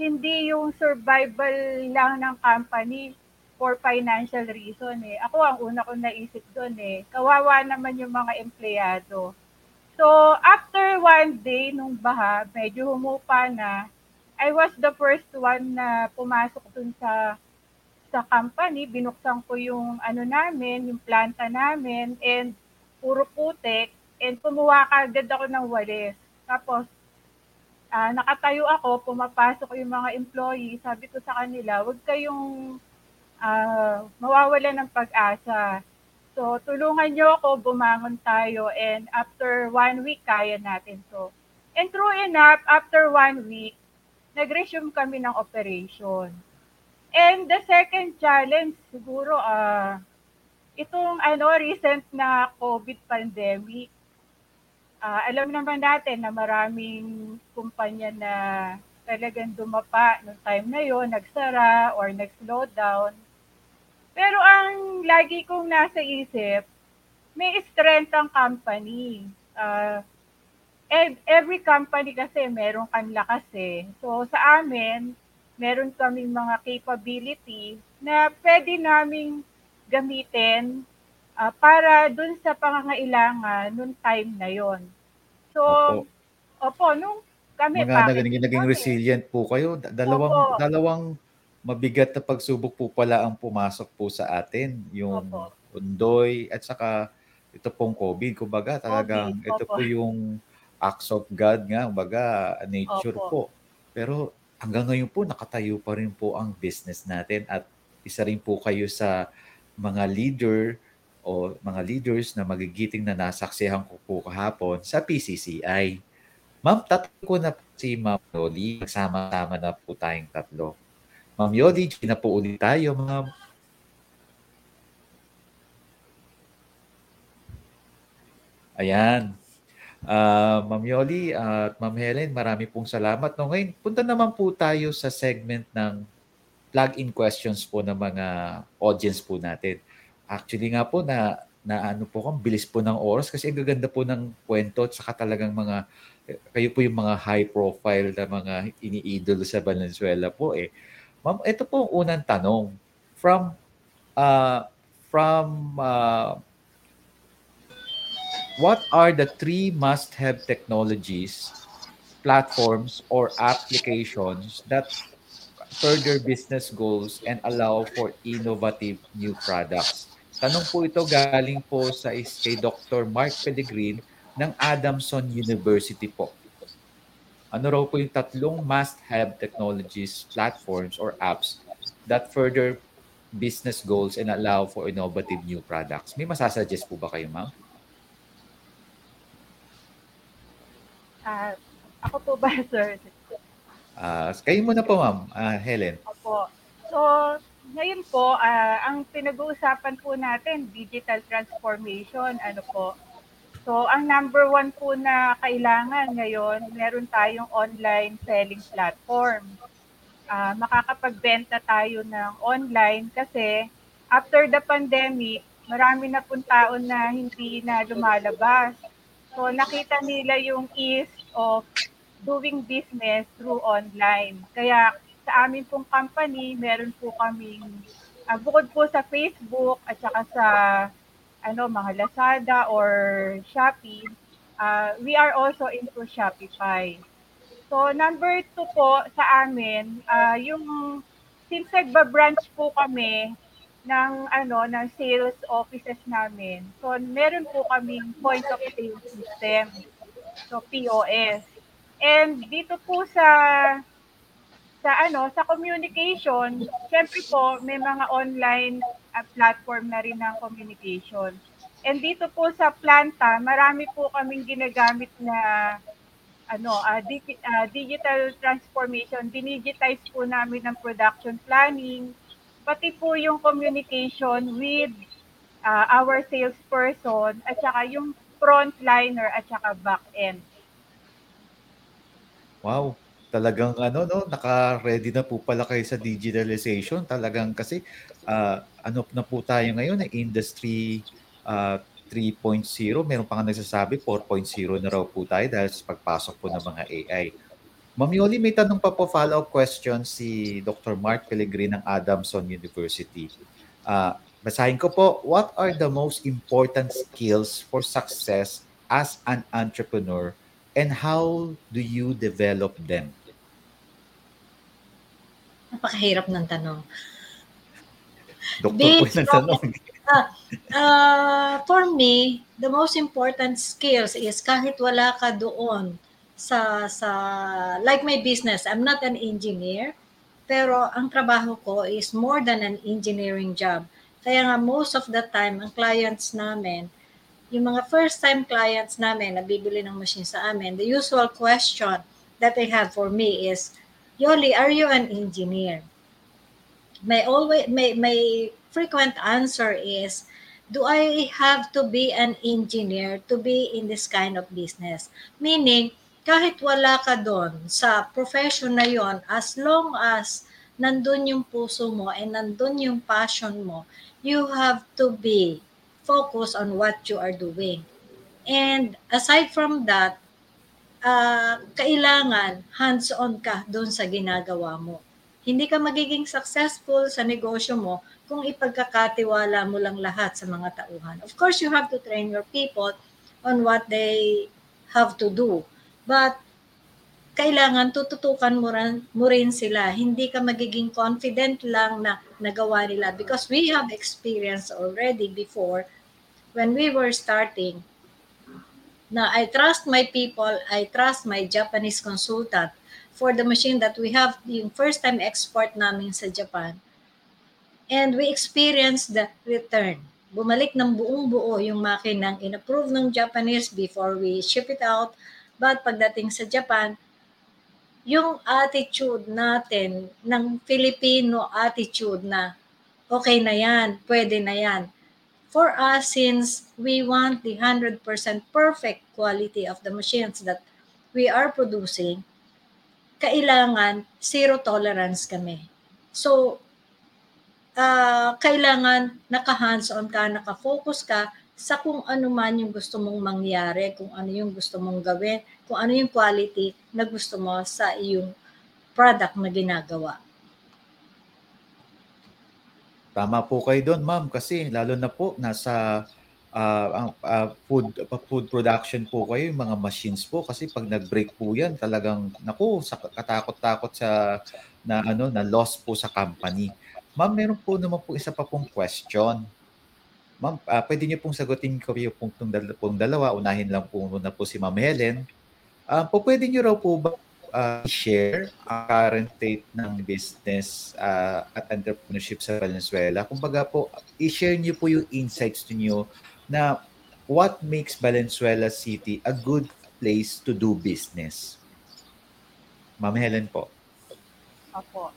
hindi yung survival lang ng company for financial reason eh. Ako ang una ko naisip doon eh. Kawawa naman yung mga empleyado. So, after one day nung baha, medyo humupa na, I was the first one na pumasok dun sa sa company, binuksan ko yung ano namin, yung planta namin, and puro putik, and kumuha kagad ako ng walis. Tapos, uh, nakatayo ako, pumapasok yung mga employee, sabi ko sa kanila, huwag kayong uh, mawawala ng pag-asa. So, tulungan nyo ako, bumangon tayo, and after one week, kaya natin to. And true enough, after one week, nag-resume kami ng operation. And the second challenge, siguro, uh, itong ano, recent na COVID pandemic, uh, alam naman natin na maraming kumpanya na talagang dumapa noong time na yon, nagsara or nag-slow down. Pero ang lagi kong nasa isip, may strength ang company. Uh, ev- every company kasi meron kanila kasi. So sa amin, meron kaming mga capability na pwede naming gamitin ah, para dun sa pangangailangan nung time na yon. So, Opo. opo, nung kami Mga package naging, naging resilient po kayo. Da- Dalawang, Opo. dalawang mabigat na pagsubok po pala ang pumasok po sa atin. Yung Opo. undoy at saka ito pong COVID. Kumbaga talagang COVID, ito opo. po yung acts of God nga. Kumbaga nature Opo. po. Pero hanggang ngayon po nakatayo pa rin po ang business natin at isa rin po kayo sa mga leader o mga leaders na magigiting na nasaksihan ko po kahapon sa PCCI. Ma'am, tatlo ko na si Ma'am Yoli. Nagsama-sama na po tayong tatlo. Ma'am Yoli, G na po ulit tayo, ma'am. Ayan. Ah, Ma'am Yoli at Ma'am Helen, marami pong salamat. No, ngayon, punta naman po tayo sa segment ng plug-in questions po ng mga audience po natin. Actually nga po na na ano po kung bilis po ng oras kasi ang gaganda po ng kwento at saka talagang mga kayo po yung mga high profile na mga iniidolo sa Valenzuela po eh. Ma'am, ito po ang unang tanong from uh, from uh, what are the three must-have technologies, platforms, or applications that further business goals and allow for innovative new products? Tanong po ito galing po sa kay Dr. Mark Pellegrin ng Adamson University po. Ano raw po yung tatlong must-have technologies, platforms, or apps that further business goals and allow for innovative new products? May masasuggest po ba kayo, ma'am? Ah, ako po ba, sir? Ah, kayo muna po, ma'am. Ah, Helen. Opo. So, ngayon po, ah, ang pinag-uusapan po natin, digital transformation, ano po. So, ang number one po na kailangan ngayon, meron tayong online selling platform. Ah, makakapagbenta tayo ng online kasi after the pandemic, marami na pong tao na hindi na lumalabas. So, nakita nila yung ease of doing business through online. Kaya sa amin pong company, meron po kaming ah, bukod po sa Facebook at saka sa ano mga Lazada or Shopee, ah, we are also into Shopify. So number two po sa amin, ah, yung since nagba-branch po kami ng ano ng sales offices namin. So meron po kaming point of sale system. So POS. And dito po sa sa ano, sa communication, syempre po may mga online uh, platform na rin ng communication. And dito po sa planta, marami po kaming ginagamit na ano, uh, digi- uh, digital transformation. Dinigitize po namin ng production planning, pati po yung communication with uh, our salesperson at saka yung frontliner at saka back end. Wow. Talagang ano no, naka-ready na po pala kayo sa digitalization. Talagang kasi ah, ano na po tayo ngayon na industry ah, 3.0, meron pa nga nagsasabi 4.0 na raw po tayo dahil sa pagpasok po ng mga AI. Ma'am Yoli, may tanong pa po follow-up question si Dr. Mark Pellegrin ng Adamson University. Ah, basahin ko po, what are the most important skills for success as an entrepreneur and how do you develop them? Napakahirap ng tanong. Doktor po strong tanong. Uh, for me, the most important skills is kahit wala ka doon sa sa like my business, I'm not an engineer, pero ang trabaho ko is more than an engineering job. Kaya nga most of the time ang clients namin, yung mga first time clients namin na bibili ng machine sa amin, the usual question that they have for me is, Yoli, are you an engineer? My always my my frequent answer is do I have to be an engineer to be in this kind of business? Meaning, kahit wala ka doon sa profession na yon, as long as nandun yung puso mo and nandun yung passion mo, you have to be focused on what you are doing. And aside from that, ah, kailangan hands-on ka doon sa ginagawa mo. Hindi ka magiging successful sa negosyo mo kung ipagkakatiwala mo lang lahat sa mga tauhan. Of course, you have to train your people on what they have to do. But kailangan tututukan mo rin, mo rin sila. Hindi ka magiging confident lang na nagawa nila because we have experience already before when we were starting na I trust my people, I trust my Japanese consultant for the machine that we have yung first time export namin sa Japan. And we experienced the return. Bumalik ng buong buo yung makinang in-approve ng Japanese before we ship it out. But pagdating sa Japan, yung attitude natin ng Filipino attitude na okay na yan, pwede na yan. For us, since we want the 100% perfect quality of the machines that we are producing, kailangan zero tolerance kami. So, uh, kailangan naka-hands-on ka, naka-focus ka sa kung ano man yung gusto mong mangyari, kung ano yung gusto mong gawin, kung ano yung quality na gusto mo sa iyong product na ginagawa. Tama po kayo doon, ma'am, kasi lalo na po nasa uh, uh, food food production po kayo, yung mga machines po kasi pag nag-break po 'yan, talagang naku, sa katakot-takot sa na ano, na loss po sa company. Ma'am, meron po naman po isa pa pong question. Ma'am, uh, pwede niyo pong sagutin ko yung pong, pong dalawa. Unahin lang po muna po si Ma'am Helen. Uh, po pwede niyo raw po ba uh, share ang current state ng business uh, at entrepreneurship sa Valenzuela. Kumbaga po, i-share niyo po yung insights niyo na what makes Valenzuela City a good place to do business. Ma'am Helen po. Opo.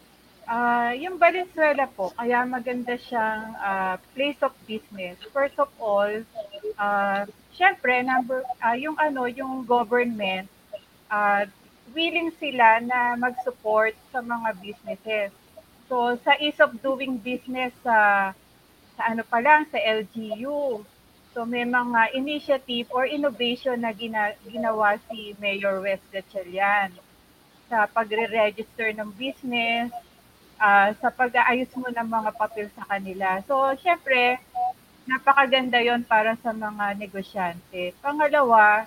Uh, yung Valenzuela po, kaya maganda siyang uh, place of business. First of all, uh, syempre, number, uh, yung ano, yung government, uh, willing sila na mag-support sa mga businesses. So, sa ease of doing business sa, sa ano pa lang, sa LGU, so may mga initiative or innovation na gina, ginawa si Mayor West Gatchalian sa pagre-register ng business, uh, sa pag-aayos mo ng mga papel sa kanila. So, syempre, napakaganda yon para sa mga negosyante. Pangalawa,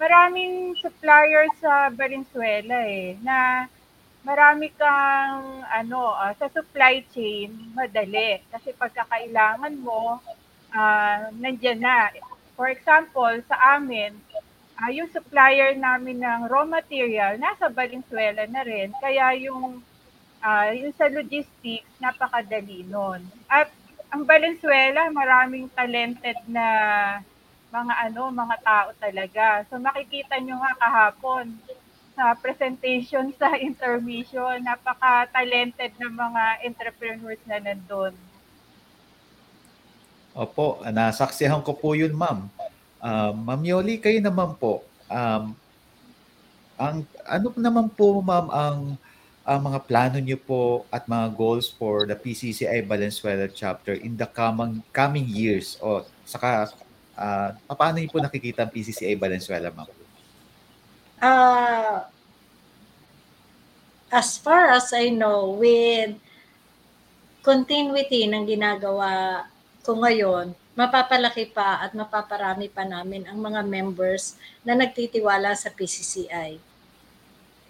maraming suppliers sa Valenzuela eh, na marami kang ano, uh, sa supply chain, madali. Kasi pagkakailangan mo, uh, nandyan na. For example, sa amin, uh, yung supplier namin ng raw material, nasa Valenzuela na rin. Kaya yung uh, yung sa logistics, napakadali nun. At ang Valenzuela, maraming talented na mga ano, mga tao talaga. So makikita nyo nga kahapon sa presentation sa intermission, napaka-talented na mga entrepreneurs na nandun. Opo, nasaksihan ko po yun, ma'am. Uh, ma'am Yoli, kayo naman po. Um, ang ano naman po, ma'am, ang ang mga plano niyo po at mga goals for the PCCI Valenzuela chapter in the coming coming years o saka uh, paano niyo po nakikita ang PCCI Valenzuela ma'am? Uh, as far as I know with continuity ng ginagawa ko ngayon, mapapalaki pa at mapaparami pa namin ang mga members na nagtitiwala sa PCCI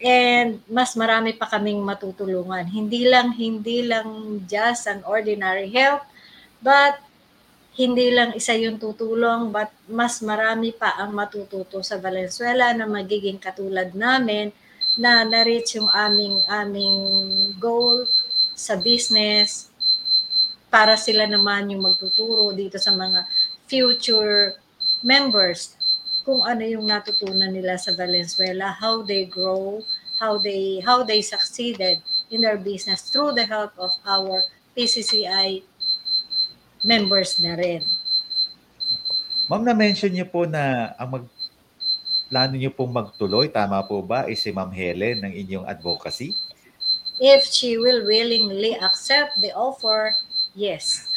and mas marami pa kaming matutulungan. Hindi lang hindi lang just an ordinary help, but hindi lang isa yung tutulong, but mas marami pa ang matututo sa Valenzuela na magiging katulad namin na na-reach yung aming aming goal sa business. Para sila naman yung magtuturo dito sa mga future members kung ano yung natutunan nila sa Valenzuela, how they grow, how they how they succeeded in their business through the help of our PCCI members na rin. Ma'am, na-mention niyo po na ang mag plano niyo pong magtuloy, tama po ba, is si Ma'am Helen ng inyong advocacy? If she will willingly accept the offer, yes.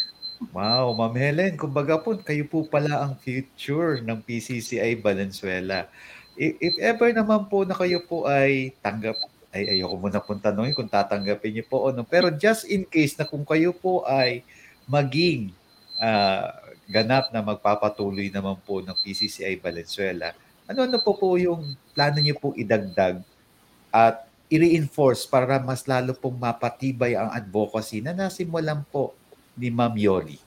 Wow, Ma'am Helen, kumbaga po, kayo po pala ang future ng PCCI Valenzuela. if, if ever naman po na kayo po ay tanggap, ay ayoko muna pong tanongin kung tatanggapin niyo po o no. Pero just in case na kung kayo po ay maging ah, ganap na magpapatuloy naman po ng PCCI Valenzuela, ano-ano po po yung plano niyo po idagdag at i-reinforce para mas lalo pong mapatibay ang advocacy na nasimulan po ni Ma'am Yoli?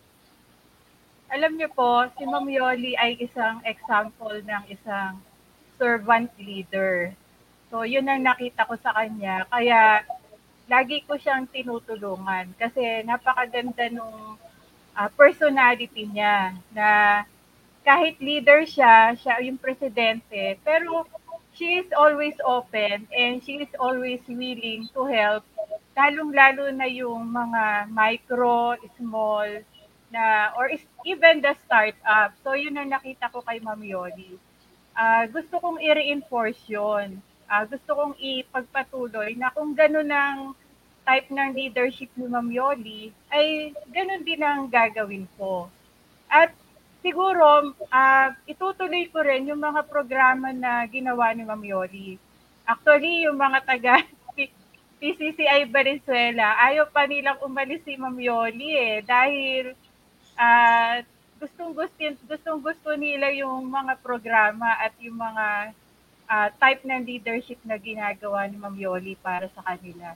Alam niyo po, si Ma'am Yoli ay isang example ng isang servant leader. So, yun ang nakita ko sa kanya. Kaya, lagi ko siyang tinutulungan kasi napakaganda nung ah, personality niya na kahit leader siya, siya yung presidente, pero she is always open and she is always willing to help, lalong-lalo na yung mga micro, small, na, or even the startup. So, yun ang nakita ko kay Ma'am Yoli. Ah, gusto kong i-reinforce yun. Ah, gusto kong ipagpatuloy na kung gano'n ang type ng leadership ni Ma'am Yoli, ay gano'n din ang gagawin ko. At siguro, ah, itutuloy ko rin yung mga programa na ginawa ni Ma'am Yoli. Actually, yung mga taga PCCI Venezuela, ayaw pa nilang umalis si Ma'am Yoli eh. Dahil ah, gustong gusto gustong gusto nila yung mga programa at yung mga ah, type ng leadership na ginagawa ni Ma'am Yoli para sa kanila.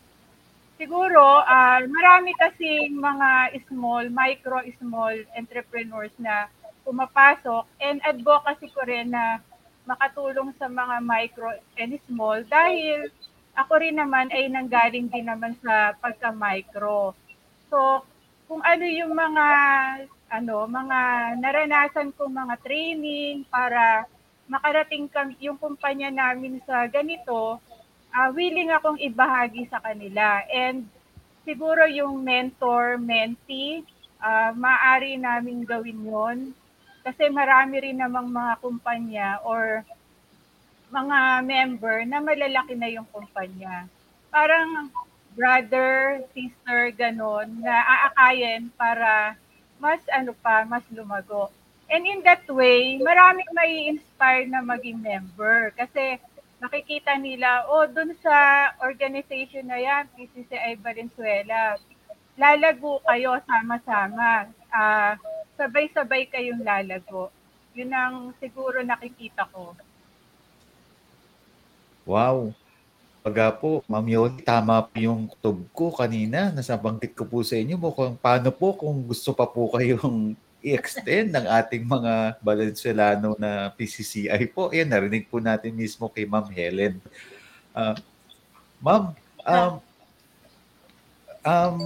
Siguro, ah, marami kasing mga small, micro, small entrepreneurs na pumapasok and advocacy ko rin na makatulong sa mga micro and small dahil ako rin naman ay nanggaling din naman sa pagka-micro. So, kung ano yung mga ano, mga naranasan kong mga training para makarating kami yung kumpanya namin sa ganito, ah, willing akong ibahagi sa kanila. And siguro yung mentor, mentee, ah, maaari namin gawin yon kasi marami rin namang mga kumpanya or mga member na malalaki na yung kumpanya. Parang brother, sister, ganon, na aakayin para mas ano pa, mas lumago. And in that way, maraming may inspire na maging member kasi nakikita nila, oh, dun sa organization na yan, PCCI Valenzuela, lalago kayo sama-sama. Ah, sabay-sabay kayong lalago. Yun ang siguro nakikita ko. Wow. Pagka po, Ma'am Yoli, tama po yung tug ko kanina. Nasabanggit ko po sa inyo mukhang paano po kung gusto pa po kayong i-extend ng ating mga Valenzuelano na PCCI po. Ayan, narinig po natin mismo kay Ma'am Helen. Ah, Ma'am, um, um,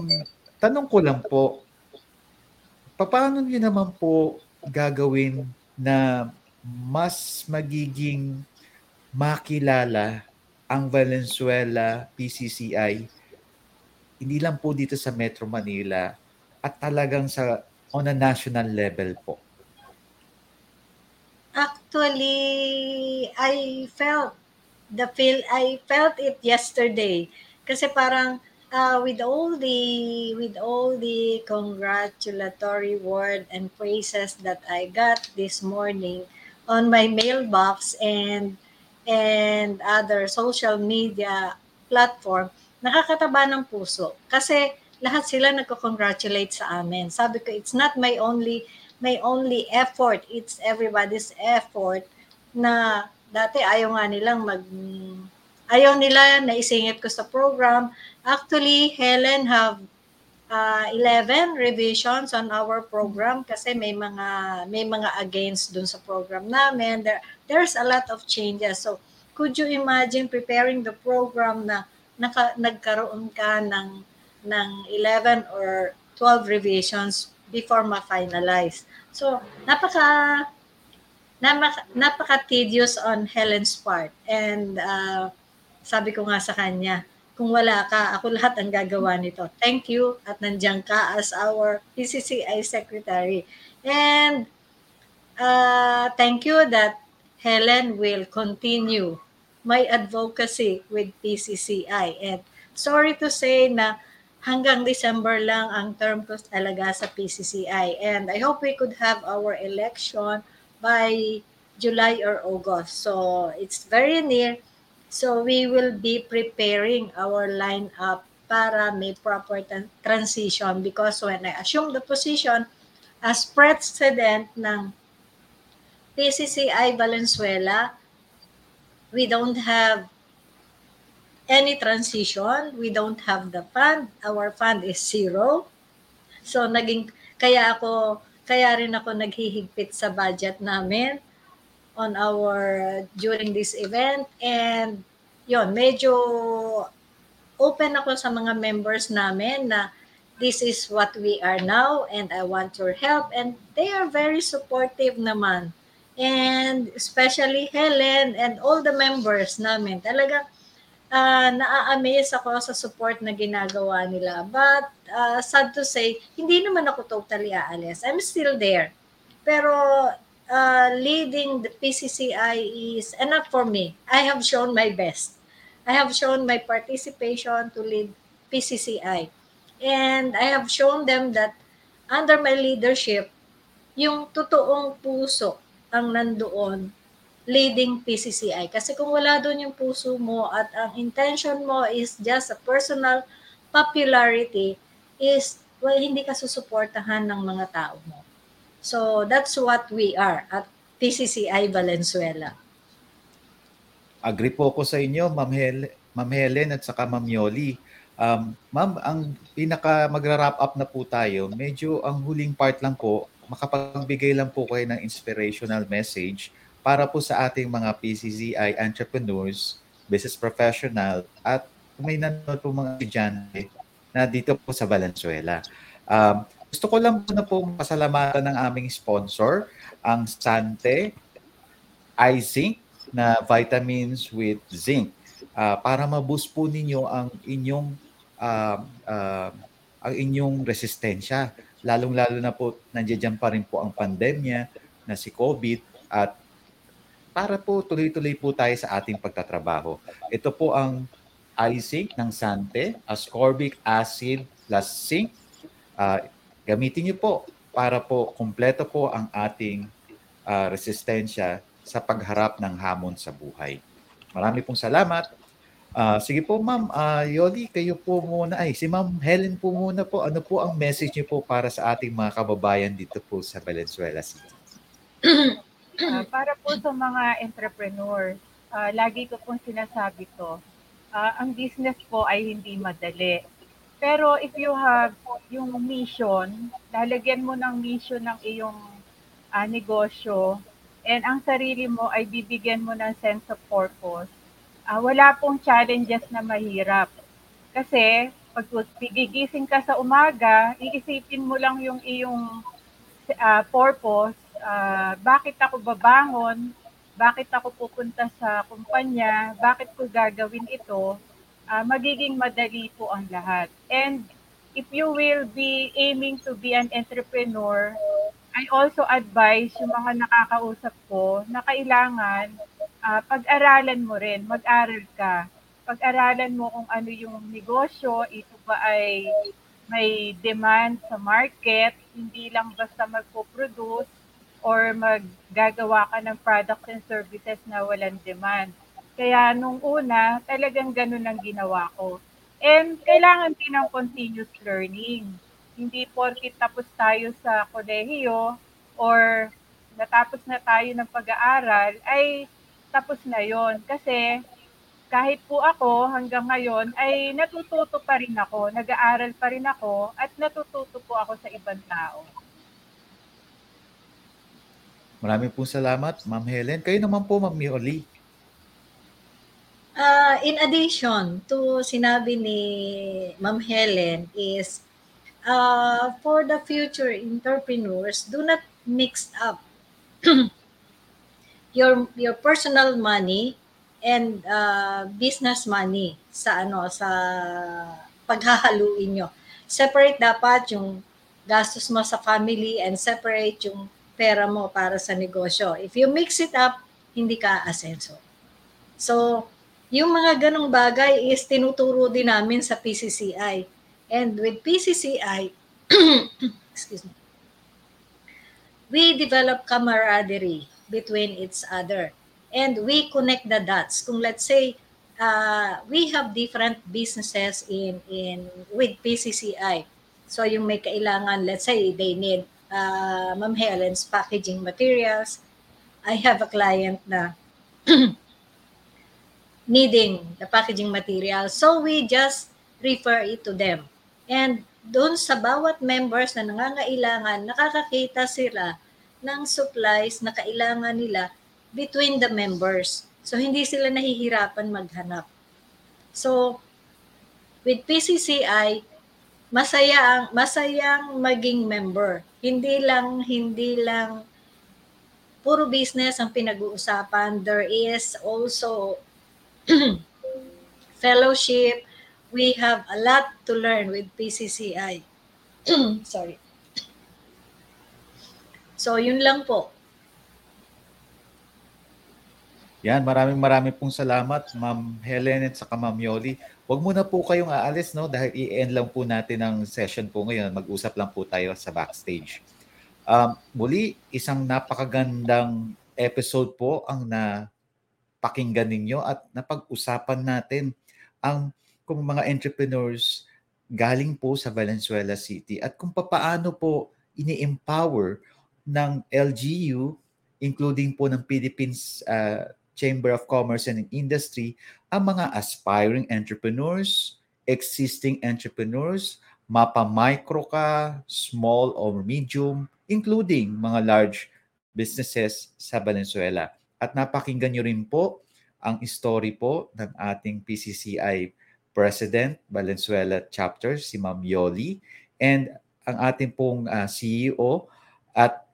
tanong ko lang po, paano niyo naman po gagawin na mas magiging makilala ang Valenzuela PCCI hindi lang po dito sa Metro Manila at talagang sa on a national level po. Actually, I felt the feel I felt it yesterday kasi parang uh, with all the with all the congratulatory word and praises that I got this morning on my mailbox and and other social media platform, nakakataba ng puso. Kasi lahat sila nagko-congratulate sa amin. Sabi ko, it's not my only my only effort, it's everybody's effort na dati ayaw nga nilang mag ayaw nila na isingit ko sa program. Actually, Helen have uh, 11 revisions on our program kasi may mga may mga against dun sa program namin. There there's a lot of changes. So, could you imagine preparing the program na naka, nagkaroon ka ng ng 11 or 12 revisions before ma-finalize. So, napaka napaka, napaka tedious on Helen's part. And uh, sabi ko nga sa kanya, kung wala ka, ako lahat ang gagawa nito. Thank you at nandiyan ka as our PCCI secretary. And uh, thank you that Helen will continue my advocacy with PCCI. And sorry to say na hanggang December lang ang term ko talaga sa PCCI. And I hope we could have our election by July or August. So it's very near. So we will be preparing our lineup para may proper transition because when I assume the position as president ng PCCI Valenzuela, we don't have any transition. We don't have the fund. Our fund is zero. So naging kaya ako kaya rin ako naghihigpit sa budget namin on our during this event and yon medyo open ako sa mga members namin na this is what we are now and I want your help and they are very supportive naman and especially Helen and all the members namin talagang uh, naa-amaze ako sa support na ginagawa nila. But uh, sad to say, hindi naman ako totally aalis. I'm still there. Pero uh, leading the PCCI is enough for me. I have shown my best. I have shown my participation to lead PCCI. And I have shown them that under my leadership, yung totoong puso ang nandoon leading PCCI. Kasi kung wala doon yung puso mo at ang intention mo is just a personal popularity, is well, hindi ka susuportahan ng mga tao mo. So that's what we are at PCCI Valenzuela. Agree po ako sa inyo, Ma'am, Hel- Ma'am Helen at saka Ma'am Yoli. Um, Ma'am, ang pinaka magra-wrap up na po tayo, medyo ang huling part lang po, makapagbigay lang po kayo ng inspirational message para po sa ating mga PCCI entrepreneurs, business professional, at may nanonood po mga estudyante na dito po sa Valenzuela. Um, gusto ko lang po na po pasalamatan ng aming sponsor, ang Sante iZinc na vitamins with zinc uh, para ma-boost po ninyo ang inyong uh, uh, ang inyong resistensya. Lalong-lalo na po nandiyan pa rin po ang pandemya na si COVID at para po tuloy-tuloy po tayo sa ating pagtatrabaho. Ito po ang iZinc ng Sante, ascorbic acid plus zinc. Uh, gamitin niyo po para po kumpleto po ang ating uh, resistensya sa pagharap ng hamon sa buhay. Marami pong salamat. Uh, sige po ma'am, uh, Yoli, kayo po muna. Ay, si ma'am Helen po muna po. Ano po ang message niyo po para sa ating mga kababayan dito po sa Valenzuela City? Uh, para po sa mga entrepreneurs, uh, lagi ko pong sinasabi to, uh, ang business po ay hindi madali. Pero if you have yung mission, lalagyan mo ng mission ng iyong uh, negosyo, and ang sarili mo ay bibigyan mo ng sense of purpose, uh, wala pong challenges na mahirap. Kasi pag gigising ka sa umaga, iisipin mo lang yung iyong uh, purpose uh, bakit ako babangon, bakit ako pupunta sa kumpanya, bakit ko gagawin ito, uh, magiging madali po ang lahat. And if you will be aiming to be an entrepreneur, I also advise yung mga nakakausap ko na kailangan uh, pag-aralan mo rin, mag-aral ka. Pag-aralan mo kung ano yung negosyo, ito ba ay may demand sa market, hindi lang basta magpo-produce, or maggagawa ka ng products and services na walang demand. Kaya nung una, talagang ganun ang ginawa ko. And kailangan din ng continuous learning. Hindi porkit tapos tayo sa kolehiyo or natapos na tayo ng pag-aaral, ay tapos na yon Kasi kahit po ako hanggang ngayon ay natututo pa rin ako, nag-aaral pa rin ako at natututo po ako sa ibang tao. Maraming po salamat, Ma'am Helen. Kayo naman po, Ma'am Yoli. Uh, in addition to sinabi ni Ma'am Helen is uh, for the future entrepreneurs, do not mix up your your personal money and uh, business money sa ano sa paghahaluin nyo. Separate dapat yung gastos mo sa family and separate yung pera mo para sa negosyo. If you mix it up, hindi ka asenso. So, yung mga ganong bagay is tinuturo din namin sa PCCI. And with PCCI, excuse me, we develop camaraderie. between each other. And we connect the dots. Kung let's say, uh, we have different businesses in in with PCCI. So yung may kailangan, let's say they need uh, Ma'am Helen's packaging materials. I have a client na needing the packaging material. So we just refer it to them. And doon sa bawat members na nangangailangan, nakakakita sila ng supplies na kailangan nila between the members. So hindi sila nahihirapan maghanap. So with PCCI, masaya ang masayang maging member. Hindi lang hindi lang puro business ang pinag-uusapan. There is also fellowship. We have a lot to learn with PCCI. Sorry. So, yun lang po. Yan, maraming maraming pong salamat, Ma'am Helen at saka Ma'am Yoli. Huwag muna po kayong aalis, no? Dahil i-end lang po natin ang session po ngayon. Mag-usap lang po tayo sa backstage. Um, muli, isang napakagandang episode po ang na pakinggan ninyo at napag-usapan natin ang kung mga entrepreneurs galing po sa Valenzuela City at kung papaano po ini-empower ng LGU including po ng Philippines uh, Chamber of Commerce and Industry ang mga aspiring entrepreneurs, existing entrepreneurs, mapa micro ka, small or medium, including mga large businesses sa Venezuela. At napakinggan nyo rin po ang story po ng ating PCCI President Valenzuela Chapter, si Ma'am Yoli, and ang ating pong uh, CEO at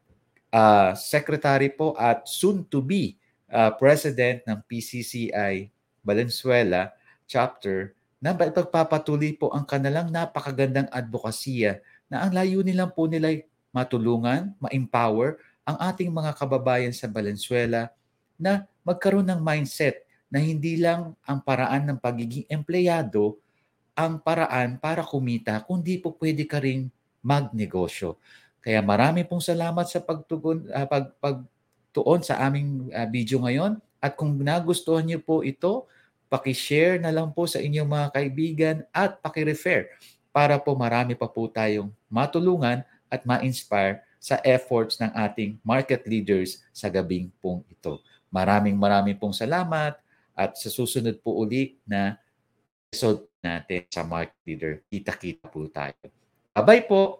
uh, Secretary po at soon to be uh, President ng PCCI Valenzuela Chapter na ipagpapatuloy po ang kanilang napakagandang advokasya na ang layunin lang po nila matulungan, ma-empower ang ating mga kababayan sa Valenzuela na magkaroon ng mindset na hindi lang ang paraan ng pagiging empleyado ang paraan para kumita, kundi po pwede ka rin magnegosyo. Kaya marami pong salamat sa pagtugon, uh, pag, pagtuon sa aming uh, video ngayon. At kung nagustuhan niyo po ito, paki-share na lang po sa inyong mga kaibigan at paki-refer para po marami pa po tayong matulungan at ma-inspire sa efforts ng ating market leaders sa gabing pong ito. Maraming maraming pong salamat at sa susunod po uli na episode natin sa market leader, kita-kita po tayo. Bye-bye po!